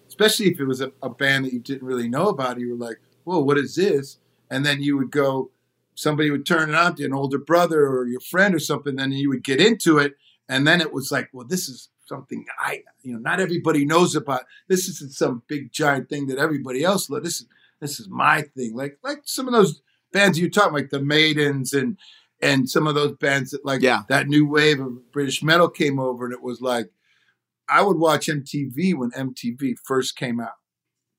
Especially if it was a, a band that you didn't really know about. You were like, whoa, what is this? And then you would go, somebody would turn it on to an older brother or your friend or something, then you would get into it. And then it was like, well, this is something I, you know, not everybody knows about. This isn't some big giant thing that everybody else loves. This is this is my thing. Like like some of those bands you talk like the Maidens and and some of those bands that like Yeah. that new wave of British metal came over, and it was like I would watch MTV when MTV first came out.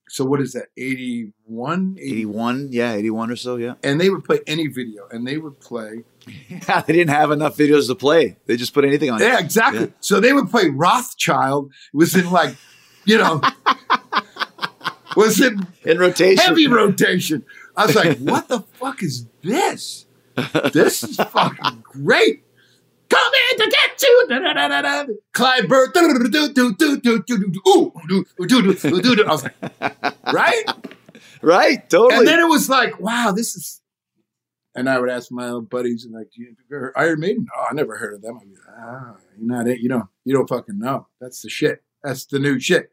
So what is that? 81? 81, yeah, 81 or so, yeah. And they would play any video, and they would play. Yeah, they didn't have enough videos to play. They just put anything on. Yeah, exactly. Yeah. So they would play Wrathchild. It was in like, you know, was in, in rotation. Heavy rotation. I was like, what the fuck is this? This is fucking great. Come in to get you. Da-da-da-da-da. Clyde Bird. I was like, right? Right, totally. And then it was like, wow, this is. And I would ask my old buddies and like, do you ever Iron Maiden? Oh, I never heard of them. I'd be like, ah, you're not it. You don't, you don't fucking know. That's the shit. That's the new shit.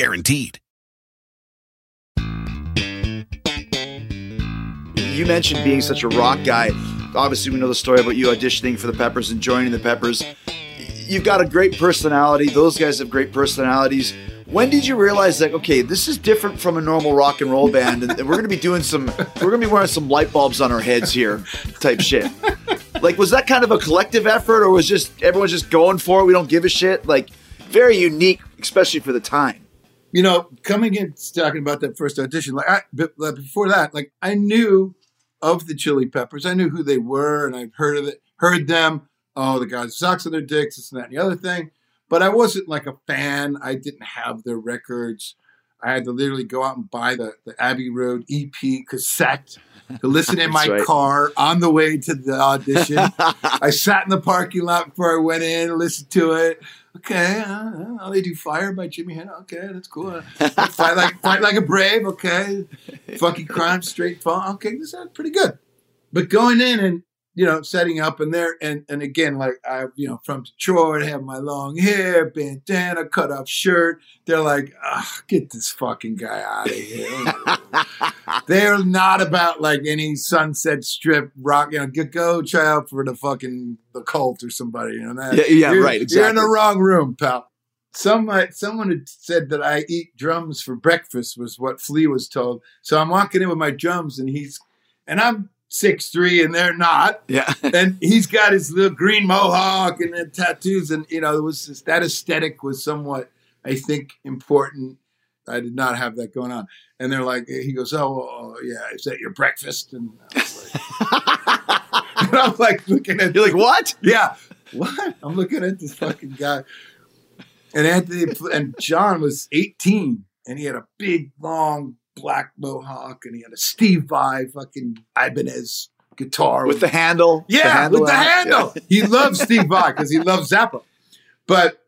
Guaranteed. you mentioned being such a rock guy. Obviously, we know the story about you auditioning for the Peppers and joining the Peppers. You've got a great personality. Those guys have great personalities. When did you realize that okay, this is different from a normal rock and roll band, and we're going to be doing some, we're going to be wearing some light bulbs on our heads here, type shit. Like, was that kind of a collective effort, or was just everyone's just going for it? We don't give a shit. Like, very unique, especially for the time. You know, coming in talking about that first audition, like I, before that, like I knew of the Chili Peppers. I knew who they were, and I'd heard of it, heard them. Oh, the guys with socks on their dicks, this and that, and the other thing. But I wasn't like a fan. I didn't have their records. I had to literally go out and buy the, the Abbey Road EP cassette to listen in my right. car on the way to the audition. I sat in the parking lot before I went in, listened to it. Okay, uh, uh, they do "Fire" by Jimi Hendrix. Okay, that's cool. Uh, fight like fight like a brave. Okay, funky crime, straight fun. Okay, this sounds pretty good. But going in and you know setting up and there and and again like I you know from Detroit, I have my long hair, bandana, cut off shirt. They're like, get this fucking guy out of here. They're not about like any Sunset Strip rock. You know, get go try out for the fucking the cult or somebody. You know that. Yeah, yeah, You're- right, You're in the wrong room, pal. Some someone had said that I eat drums for breakfast was what Flea was told. So I'm walking in with my drums and he's and I'm six three and they're not. Yeah. And he's got his little green mohawk and the tattoos and you know it was just, that aesthetic was somewhat I think important. I did not have that going on. And they're like, he goes, oh, oh, oh yeah, is that your breakfast? And I was like, and I'm like looking at You're like, what? yeah. What? I'm looking at this fucking guy. And Anthony and John was 18 and he had a big, long black mohawk and he had a Steve Vai fucking Ibanez guitar With the handle? yeah, with the on it? handle. He loves Steve Vai because he loves Zappa. But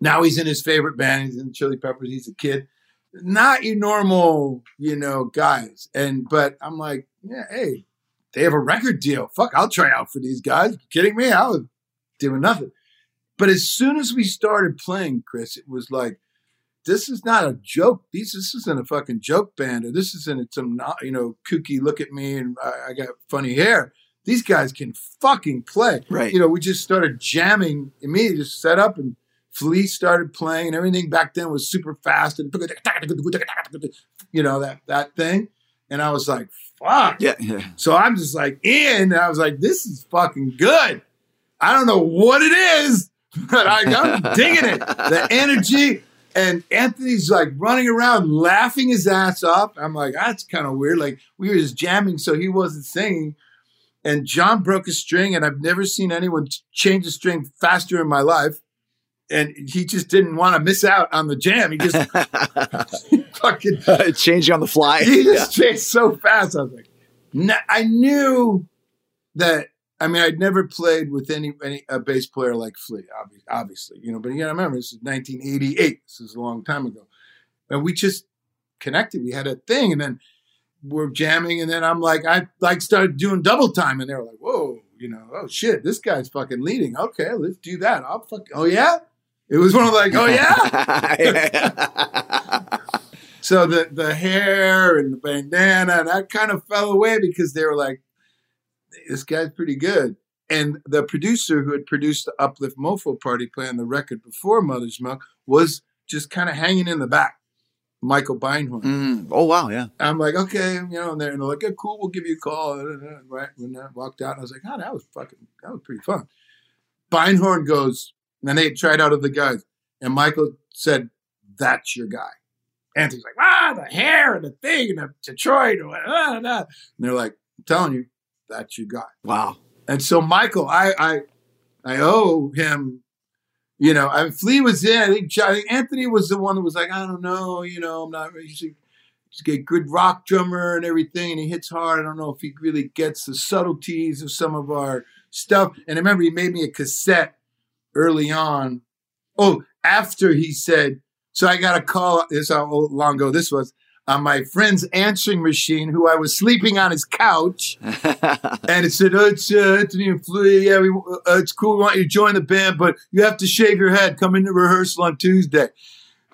now he's in his favorite band. He's in Chili Peppers. He's a kid. Not your normal, you know, guys. And but I'm like, yeah, hey, they have a record deal. Fuck, I'll try out for these guys. You kidding me? I was doing nothing. But as soon as we started playing, Chris, it was like, this is not a joke. These this isn't a fucking joke band, or this isn't some not, you know kooky. Look at me, and I, I got funny hair. These guys can fucking play. Right. You know, we just started jamming immediately. Just set up and Flea started playing, and everything back then was super fast and you know that that thing. And I was like, fuck. Yeah. yeah. So I'm just like in, and I was like, this is fucking good. I don't know what it is, but I, I'm digging it. The energy. And Anthony's like running around laughing his ass off. I'm like, that's kind of weird. Like we were just jamming, so he wasn't singing. And John broke a string, and I've never seen anyone change a string faster in my life. And he just didn't want to miss out on the jam. He just fucking Changing on the fly. he just changed so fast. I was like, I knew that. I mean, I'd never played with any any a bass player like Flea, obvi- obviously, you know. But you got to remember, this is 1988. This is a long time ago, and we just connected. We had a thing, and then we're jamming, and then I'm like, I like started doing double time, and they were like, "Whoa, you know, oh shit, this guy's fucking leading. Okay, let's do that. I'll fuck. Oh yeah." It was one of like, oh yeah. So the the hair and the bandana that kind of fell away because they were like, this guy's pretty good. And the producer who had produced the Uplift Mofo Party Plan the record before Mother's Milk was just kind of hanging in the back. Michael Beinhorn. Mm. Oh wow, yeah. I'm like, okay, you know, and they're, and they're like, yeah, cool, we'll give you a call. Right when I walked out, I was like, oh, that was fucking, that was pretty fun. Beinhorn goes, and they tried out of the guys, and Michael said, that's your guy. Anthony's like, ah, the hair and the thing and the Detroit. And, ah, ah. and they're like, I'm telling you, that's you got. Wow. And so Michael, I I I owe him, you know, I Flea was in. I think, I think Anthony was the one that was like, I don't know, you know, I'm not he's a, he's a good rock drummer and everything, and he hits hard. I don't know if he really gets the subtleties of some of our stuff. And I remember he made me a cassette early on. Oh, after he said, so I got a call. This is how long ago this was. On my friend's answering machine, who I was sleeping on his couch, and it said, oh, "It's uh, Anthony and Flea. Yeah, we, uh, it's cool. We want you to join the band, but you have to shave your head. Come into rehearsal on Tuesday."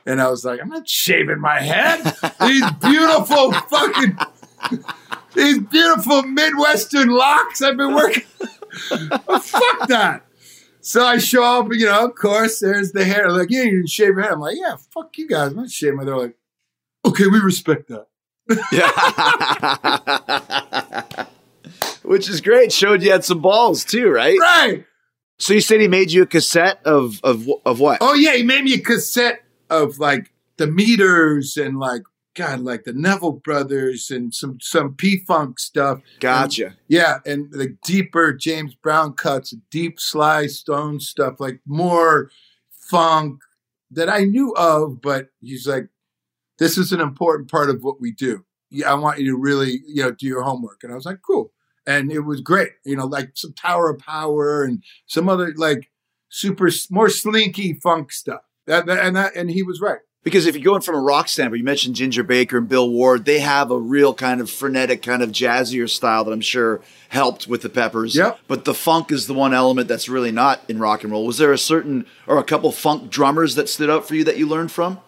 And I was like, "I'm not shaving my head. These beautiful fucking, these beautiful Midwestern locks I've been working. oh, fuck that." So I show up, you know, of course, there's the hair. Like, yeah, you didn't shave your head. I'm like, yeah, fuck you guys. I'm not shaving my head. They're like, okay, we respect that. Yeah. Which is great. Showed you had some balls too, right? Right. So you said he made you a cassette of of of what? Oh yeah, he made me a cassette of like the meters and like God, like the Neville brothers and some some P Funk stuff. Gotcha. Yeah, and the deeper James Brown cuts, deep Sly Stone stuff, like more funk that I knew of, but he's like, this is an important part of what we do. Yeah, I want you to really, you know, do your homework. And I was like, cool. And it was great. You know, like some Tower of Power and some other like super more slinky funk stuff. That, that- and that and he was right. Because if you're going from a rock standpoint, you mentioned Ginger Baker and Bill Ward. They have a real kind of frenetic, kind of jazzier style that I'm sure helped with the Peppers. Yep. But the funk is the one element that's really not in rock and roll. Was there a certain or a couple funk drummers that stood out for you that you learned from?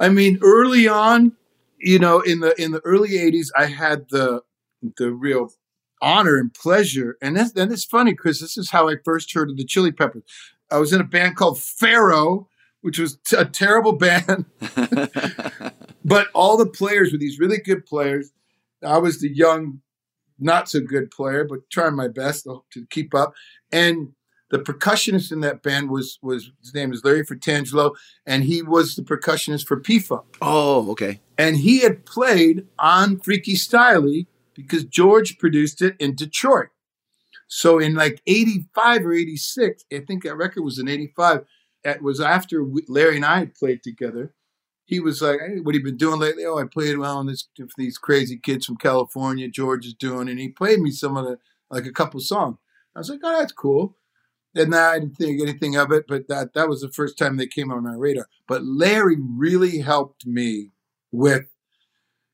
I mean, early on, you know, in the in the early '80s, I had the the real honor and pleasure, and and it's funny because this is how I first heard of the Chili Peppers. I was in a band called Pharaoh, which was t- a terrible band, but all the players were these really good players. I was the young, not so good player, but trying my best to keep up. And the percussionist in that band was was his name is Larry Fratangelo, and he was the percussionist for PIFA. Oh, okay. And he had played on Freaky Styley because George produced it in Detroit. So in like 85 or 86, I think that record was in 85, it was after Larry and I had played together. He was like, hey, what have you been doing lately? Oh, I played well on this these crazy kids from California, George is doing, and he played me some of the, like a couple songs. I was like, oh, that's cool. And I didn't think anything of it, but that, that was the first time they came on my radar. But Larry really helped me with,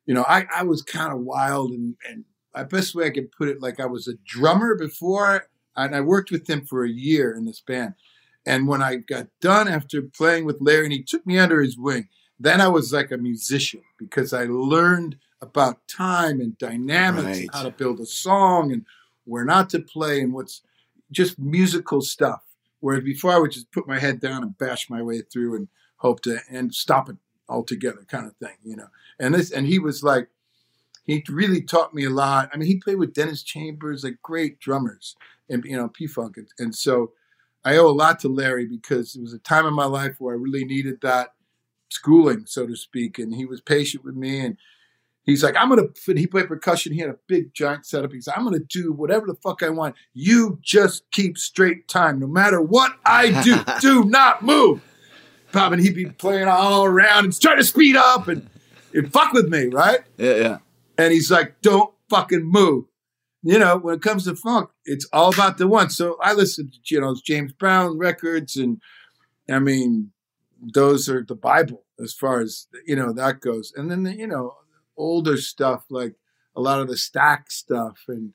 you know, I, I was kind of wild and, and the best way I could put it, like I was a drummer before, and I worked with him for a year in this band. And when I got done after playing with Larry, and he took me under his wing, then I was like a musician because I learned about time and dynamics, Right. and how to build a song, and where not to play, and what's just musical stuff. Whereas before, I would just put my head down and bash my way through and hope to and stop it altogether, kind of thing, you know. And this, and he was like, he really taught me a lot. I mean, he played with Dennis Chambers, like great drummers, and you know, P Funk, and, and so I owe a lot to Larry because it was a time in my life where I really needed that schooling, so to speak, and he was patient with me and. He's like, I'm gonna. He played percussion. He had a big giant setup. He's like, I'm gonna do whatever the fuck I want. You just keep straight time, no matter what I do. do not move. Bob, and he'd be playing all around and trying to speed up and, and fuck with me, right? Yeah, yeah. And he's like, don't fucking move. You know, when it comes to funk, it's all about the one. So I listen to, you know, James Brown records and I mean, those are the Bible as far as, you know, that goes. And then, the, you know, older stuff like a lot of the Stax stuff and,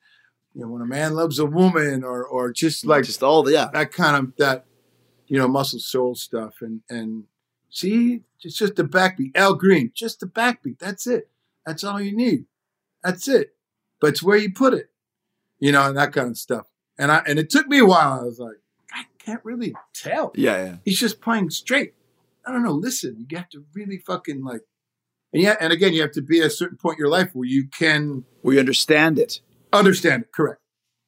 you know, when a man loves a woman or, or just like just all the, yeah. that kind of, that, you know, Muscle Shoals stuff. And, and see, it's just the backbeat. Al Green, just the backbeat. That's it. That's all you need. That's it. But it's where you put it, you know, and that kind of stuff. And I, and it took me a while. I was like, I can't really tell. Yeah, yeah. He's just playing straight. I don't know. Listen, you have to really fucking like, and yeah, and again, you have to be at a certain point in your life where you can We understand it. understand it. Correct.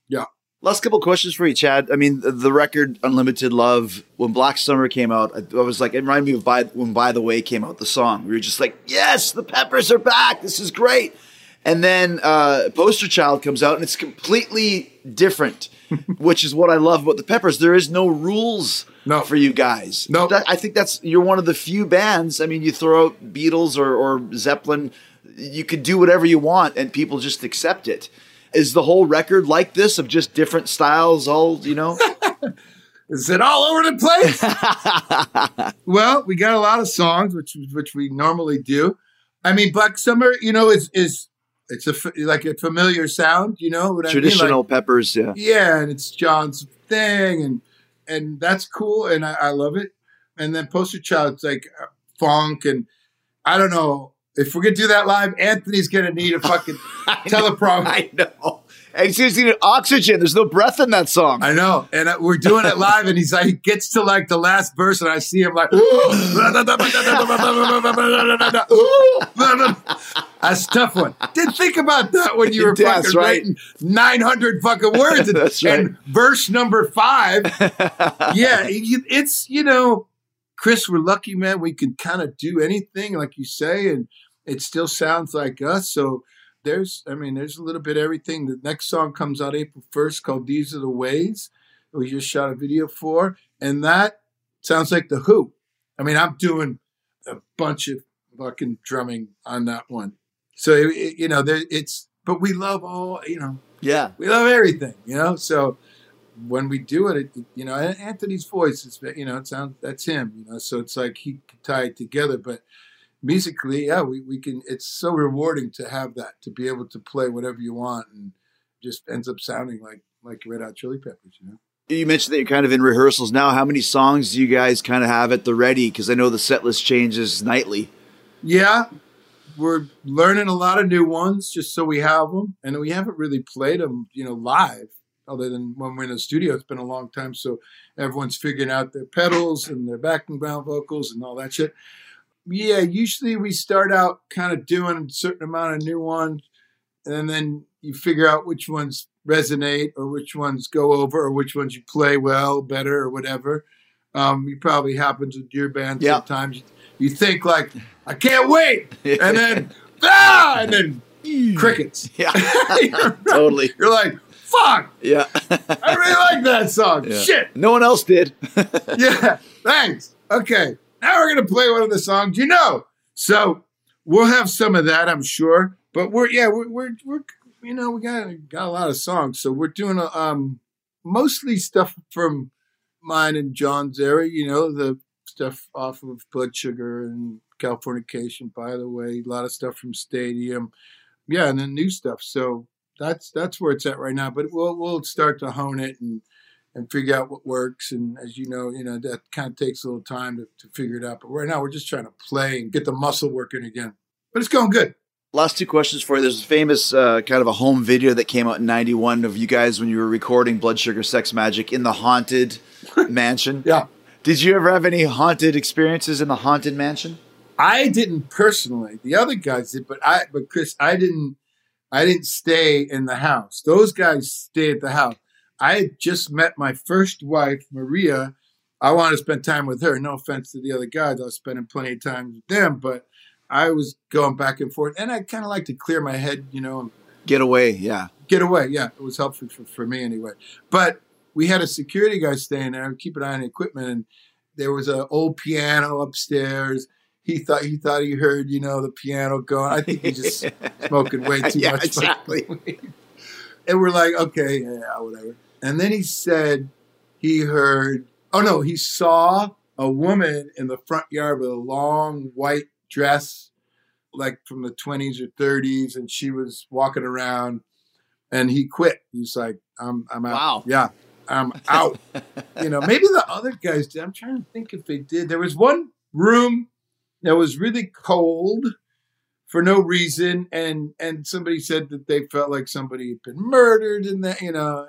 Yeah. Last couple questions for you, Chad. I mean, the, the record "Unlimited Love" when Black Summer came out, I, I was like, it reminded me of by, when "By the Way" came out. The song we were just like, yes, the Peppers are back. This is great. And then uh, "Poster Child" comes out, and it's completely different, which is what I love about the Peppers. There is no rules No. for you guys. No. That- I think that's you're one of the few bands. I mean, you throw out Beatles or, or Zeppelin, you could do whatever you want, and people just accept it. Is the whole record like this of just different styles? All you know. Is it all over the place? well, we got a lot of songs, which which we normally do. I mean, Black Summer, you know, is is it's a like a familiar sound, you know what I mean? Traditional peppers, yeah. yeah, and it's John's thing, and and that's cool, and I, I love it. And then Poster Child's like uh, funk, and I don't know if we're gonna do that live. Anthony's gonna need a fucking teleprompter. I know. And he's to oxygen. There's no breath in that song. I know, and uh, we're doing it live, and he's like, he gets to like the last verse, and I see him like, that's a tough one. Didn't think about that when you were That's fucking right. writing nine hundred fucking words. And, That's right. and verse number five, yeah, it's you know, Chris, we're lucky, man. We can kind of do anything, like you say, and it still sounds like us. So there's, I mean, there's a little bit of everything. The next song comes out April 1st called These Are the Ways. We just shot a video for, and that sounds like The Who. I mean, I'm doing a bunch of fucking drumming on that one. So, it, you know, there, it's, but we love all, you know, yeah. we love everything, you know. So when we do it, it you know, Anthony's voice is, you know, it sounds that's him, you know. So it's like he can tie it together, but musically, yeah, we, we can. It's so rewarding to have that to be able to play whatever you want and just ends up sounding like like Red Hot Chili Peppers, you know. You mentioned that you're kind of in rehearsals now. How many songs do you guys kind of have at the ready? Because I know the set list changes nightly. Yeah, we're learning a lot of new ones just so we have them, and we haven't really played them, you know, live. Other than when we're in the studio, it's been a long time, so everyone's figuring out their pedals and their backing ground vocals and all that shit. Yeah, usually we start out kind of doing a certain amount of new ones, and then you figure out which ones resonate or which ones go over or which ones you play well, better, or whatever. Um, you probably happens with your band Yeah. sometimes. You think like, I can't wait, and then ah, and then crickets. Yeah, you're, totally. you're like, fuck, Yeah. I really like that song. Yeah. Shit, No one else did. yeah, thanks. Okay, now we're gonna play one of the songs you know. So we'll have some of that, I'm sure. But we're yeah, we're we're, we're you know we got got a lot of songs, so we're doing a, um mostly stuff from mine and John's area. You know the stuff off of Blood Sugar and Californication. By the way, a lot of stuff from Stadium. Yeah, and then new stuff. So that's that's where it's at right now. But we'll we'll start to hone it and and figure out what works. And as you know, you know that kind of takes a little time to, to figure it out. But right now, we're just trying to play and get the muscle working again. But it's going good. Last two questions for you. There's a famous uh, kind of a home video that came out in '91 of you guys when you were recording Blood Sugar Sex Magik in the haunted mansion. Yeah. Did you ever have any haunted experiences in the haunted mansion? I didn't personally. The other guys did, but I, but Chris, I didn't. I didn't stay in the house. Those guys stayed at the house. I had just met my first wife, Maria. I wanted to spend time with her. No offense to the other guys, I was spending plenty of time with them, but I was going back and forth, and I kind of like to clear my head, you know, Get away. Yeah. get away. Yeah, it was helpful for, for me anyway. But we had a security guy staying there, keep an eye on the equipment, and there was an old piano upstairs. He thought he thought he heard, you know, the piano going. I think he just smoking way too Yeah, much. exactly. and we're like, okay, yeah, whatever. And then he said he heard, oh no, he saw a woman in the front yard with a long white dress, like from the 20s or 30s, and she was walking around and he quit. He's like, I'm, I'm out. Wow. Yeah, I'm out. you know, maybe the other guys did. I'm trying to think if they did. There was one room that was really cold for no reason, and and somebody said that they felt like somebody had been murdered in that. You know,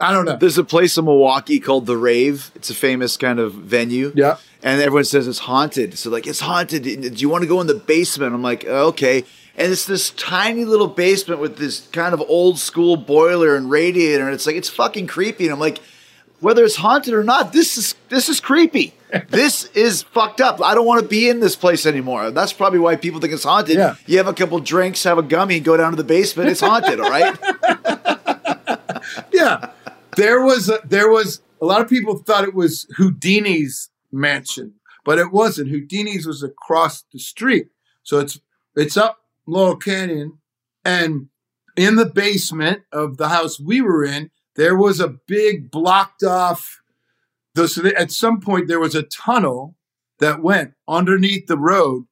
I don't know. There's a place in Milwaukee called The Rave. It's a famous kind of venue. Yeah. And everyone says it's haunted. So, like, it's haunted. Do you want to go in the basement? I'm like, oh, okay. And it's this tiny little basement with this kind of old school boiler and radiator. And it's like, it's fucking creepy. And I'm like, whether it's haunted or not, this is this is creepy. this is fucked up. I don't want to be in this place anymore. That's probably why people think it's haunted. Yeah. You have a couple drinks, have a gummy, go down to the basement. It's haunted, all right? yeah, there was a, there was a lot of people thought it was Houdini's mansion, but it wasn't. Houdini's was across the street, so it's it's up Laurel Canyon, and in the basement of the house we were in, there was a big blocked off. So at some point there was a tunnel that went underneath the road,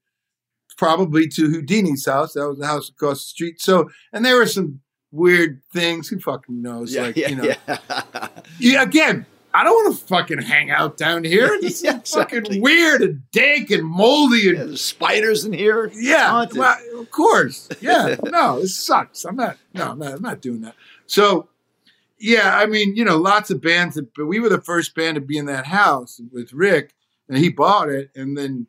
probably to Houdini's house. That was the house across the street. So, and there were some weird things. Who fucking knows? like, you know, yeah. yeah, again, I don't want to fucking hang out down here. It's Yeah, fucking exactly. weird and dank and moldy and Yeah, there's spiders in here. yeah, well, of course. Yeah, no, it sucks. I'm not. No, I'm not, I'm not doing that. So, yeah, I mean, you know, lots of bands, that, but we were the first band to be in that house with Rick, and he bought it, and then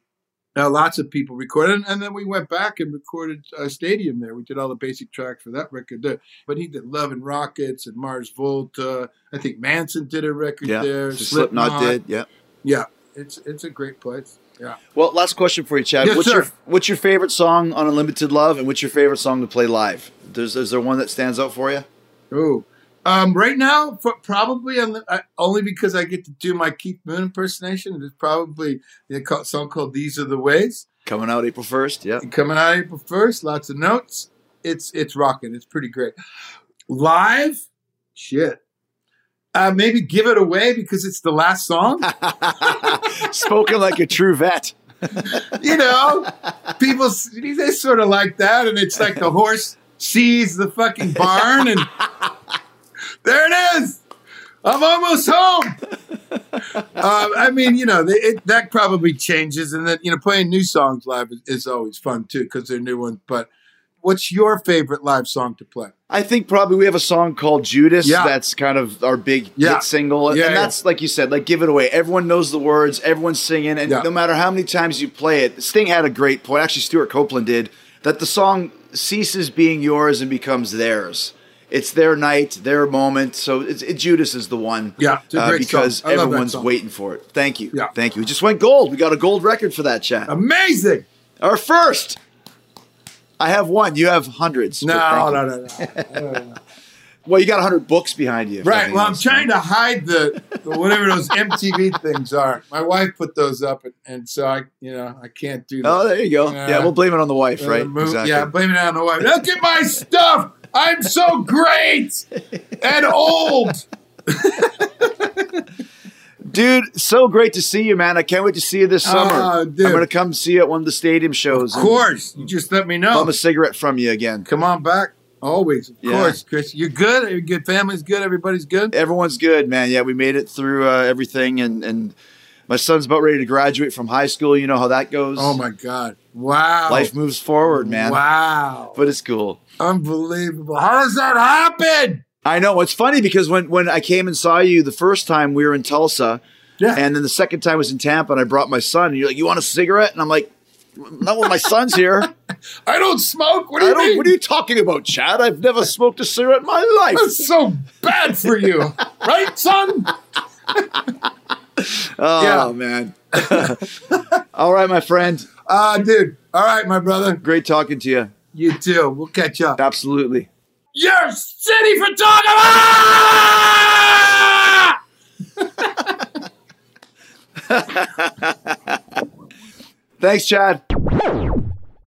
uh, lots of people recorded, and, and then we went back and recorded a stadium there. We did all the basic tracks for that record there. But he did Love and Rockets and Mars Volta. I think Manson did a record Yeah. there. So Slipknot did. Yeah. Yeah, it's it's a great place. Yeah. Well, last question for you, Chad. Yes, what's sir. your What's your favorite song on Unlimited Love, and what's your favorite song to play live? There's, is there one that stands out for you? Oh, um, right now, probably on the, I, only because I get to do my Keith Moon impersonation. It's probably the song called "These Are the Ways." Coming out April first. Yeah. Coming out April first. Lots of notes. It's it's rocking. It's pretty great. Live, shit. Uh, maybe give it away because it's the last song. Spoken like a true vet. you know, people they sort of like that, and it's like the horse sees the fucking barn, and there it is. I'm almost home. uh, I mean, you know, it, that probably changes, and then you know, playing new songs live is, is always fun too because they're new ones. But what's your favorite live song to play? I think probably we have a song called Judas Yeah. that's kind of our big Yeah. hit single. Yeah, and that's like you said, like give it away. Everyone knows the words, everyone's singing, and no matter how many times you play it, Sting had a great point. Actually, Stewart Copeland did that the song ceases being yours and becomes theirs. It's their night, their moment. So it's, it, Judas is the one. Yeah, uh, because song. I love that everyone's waiting for it. Thank you. Yeah. Thank you. We just went gold. We got a gold record for that chat. Amazing. Our first. I have one. You have hundreds. No, no, no, no, no. Well, you got 100 books behind you. Right. Well, I'm trying to hide the, the whatever those MTV things are. My wife put those up, and, and so I, you know, I can't do that. Oh, there you go. Yeah. yeah, we'll blame it on the wife, Uh, right? move- exactly. Yeah, blame it on the wife. Look at my stuff. I'm so great and old. Dude, so great to see you, man. I can't wait to see you this summer. Oh, dude. I'm going to come see you at one of the stadium shows. Of course, you just let me know. Bum a cigarette from you again. Come on back. Always, of Yeah. course, Chris. You're good. Your good family's good. Everybody's good. Everyone's good, man. Yeah, we made it through uh, everything, and, and my son's about ready to graduate from high school. You know how that goes. Oh my God! Wow. Life moves forward, man. Wow. But it's cool. Unbelievable. How does that happen? I know. It's funny because when, when I came and saw you the first time, we were in Tulsa. Yeah. And then the second time was in Tampa, and I brought my son, and you're like, "You want a cigarette?" And I'm like, Not when my son's here. I don't smoke. What do you mean? What are you talking about, Chad? I've never smoked a cigarette in my life. That's so bad for you, right, son? Oh Yeah. man. All right, my friend. Ah, dude. All right, my brother. Great talking to you. You too. We'll catch up. Absolutely. Your city photographer! Thanks, Chad.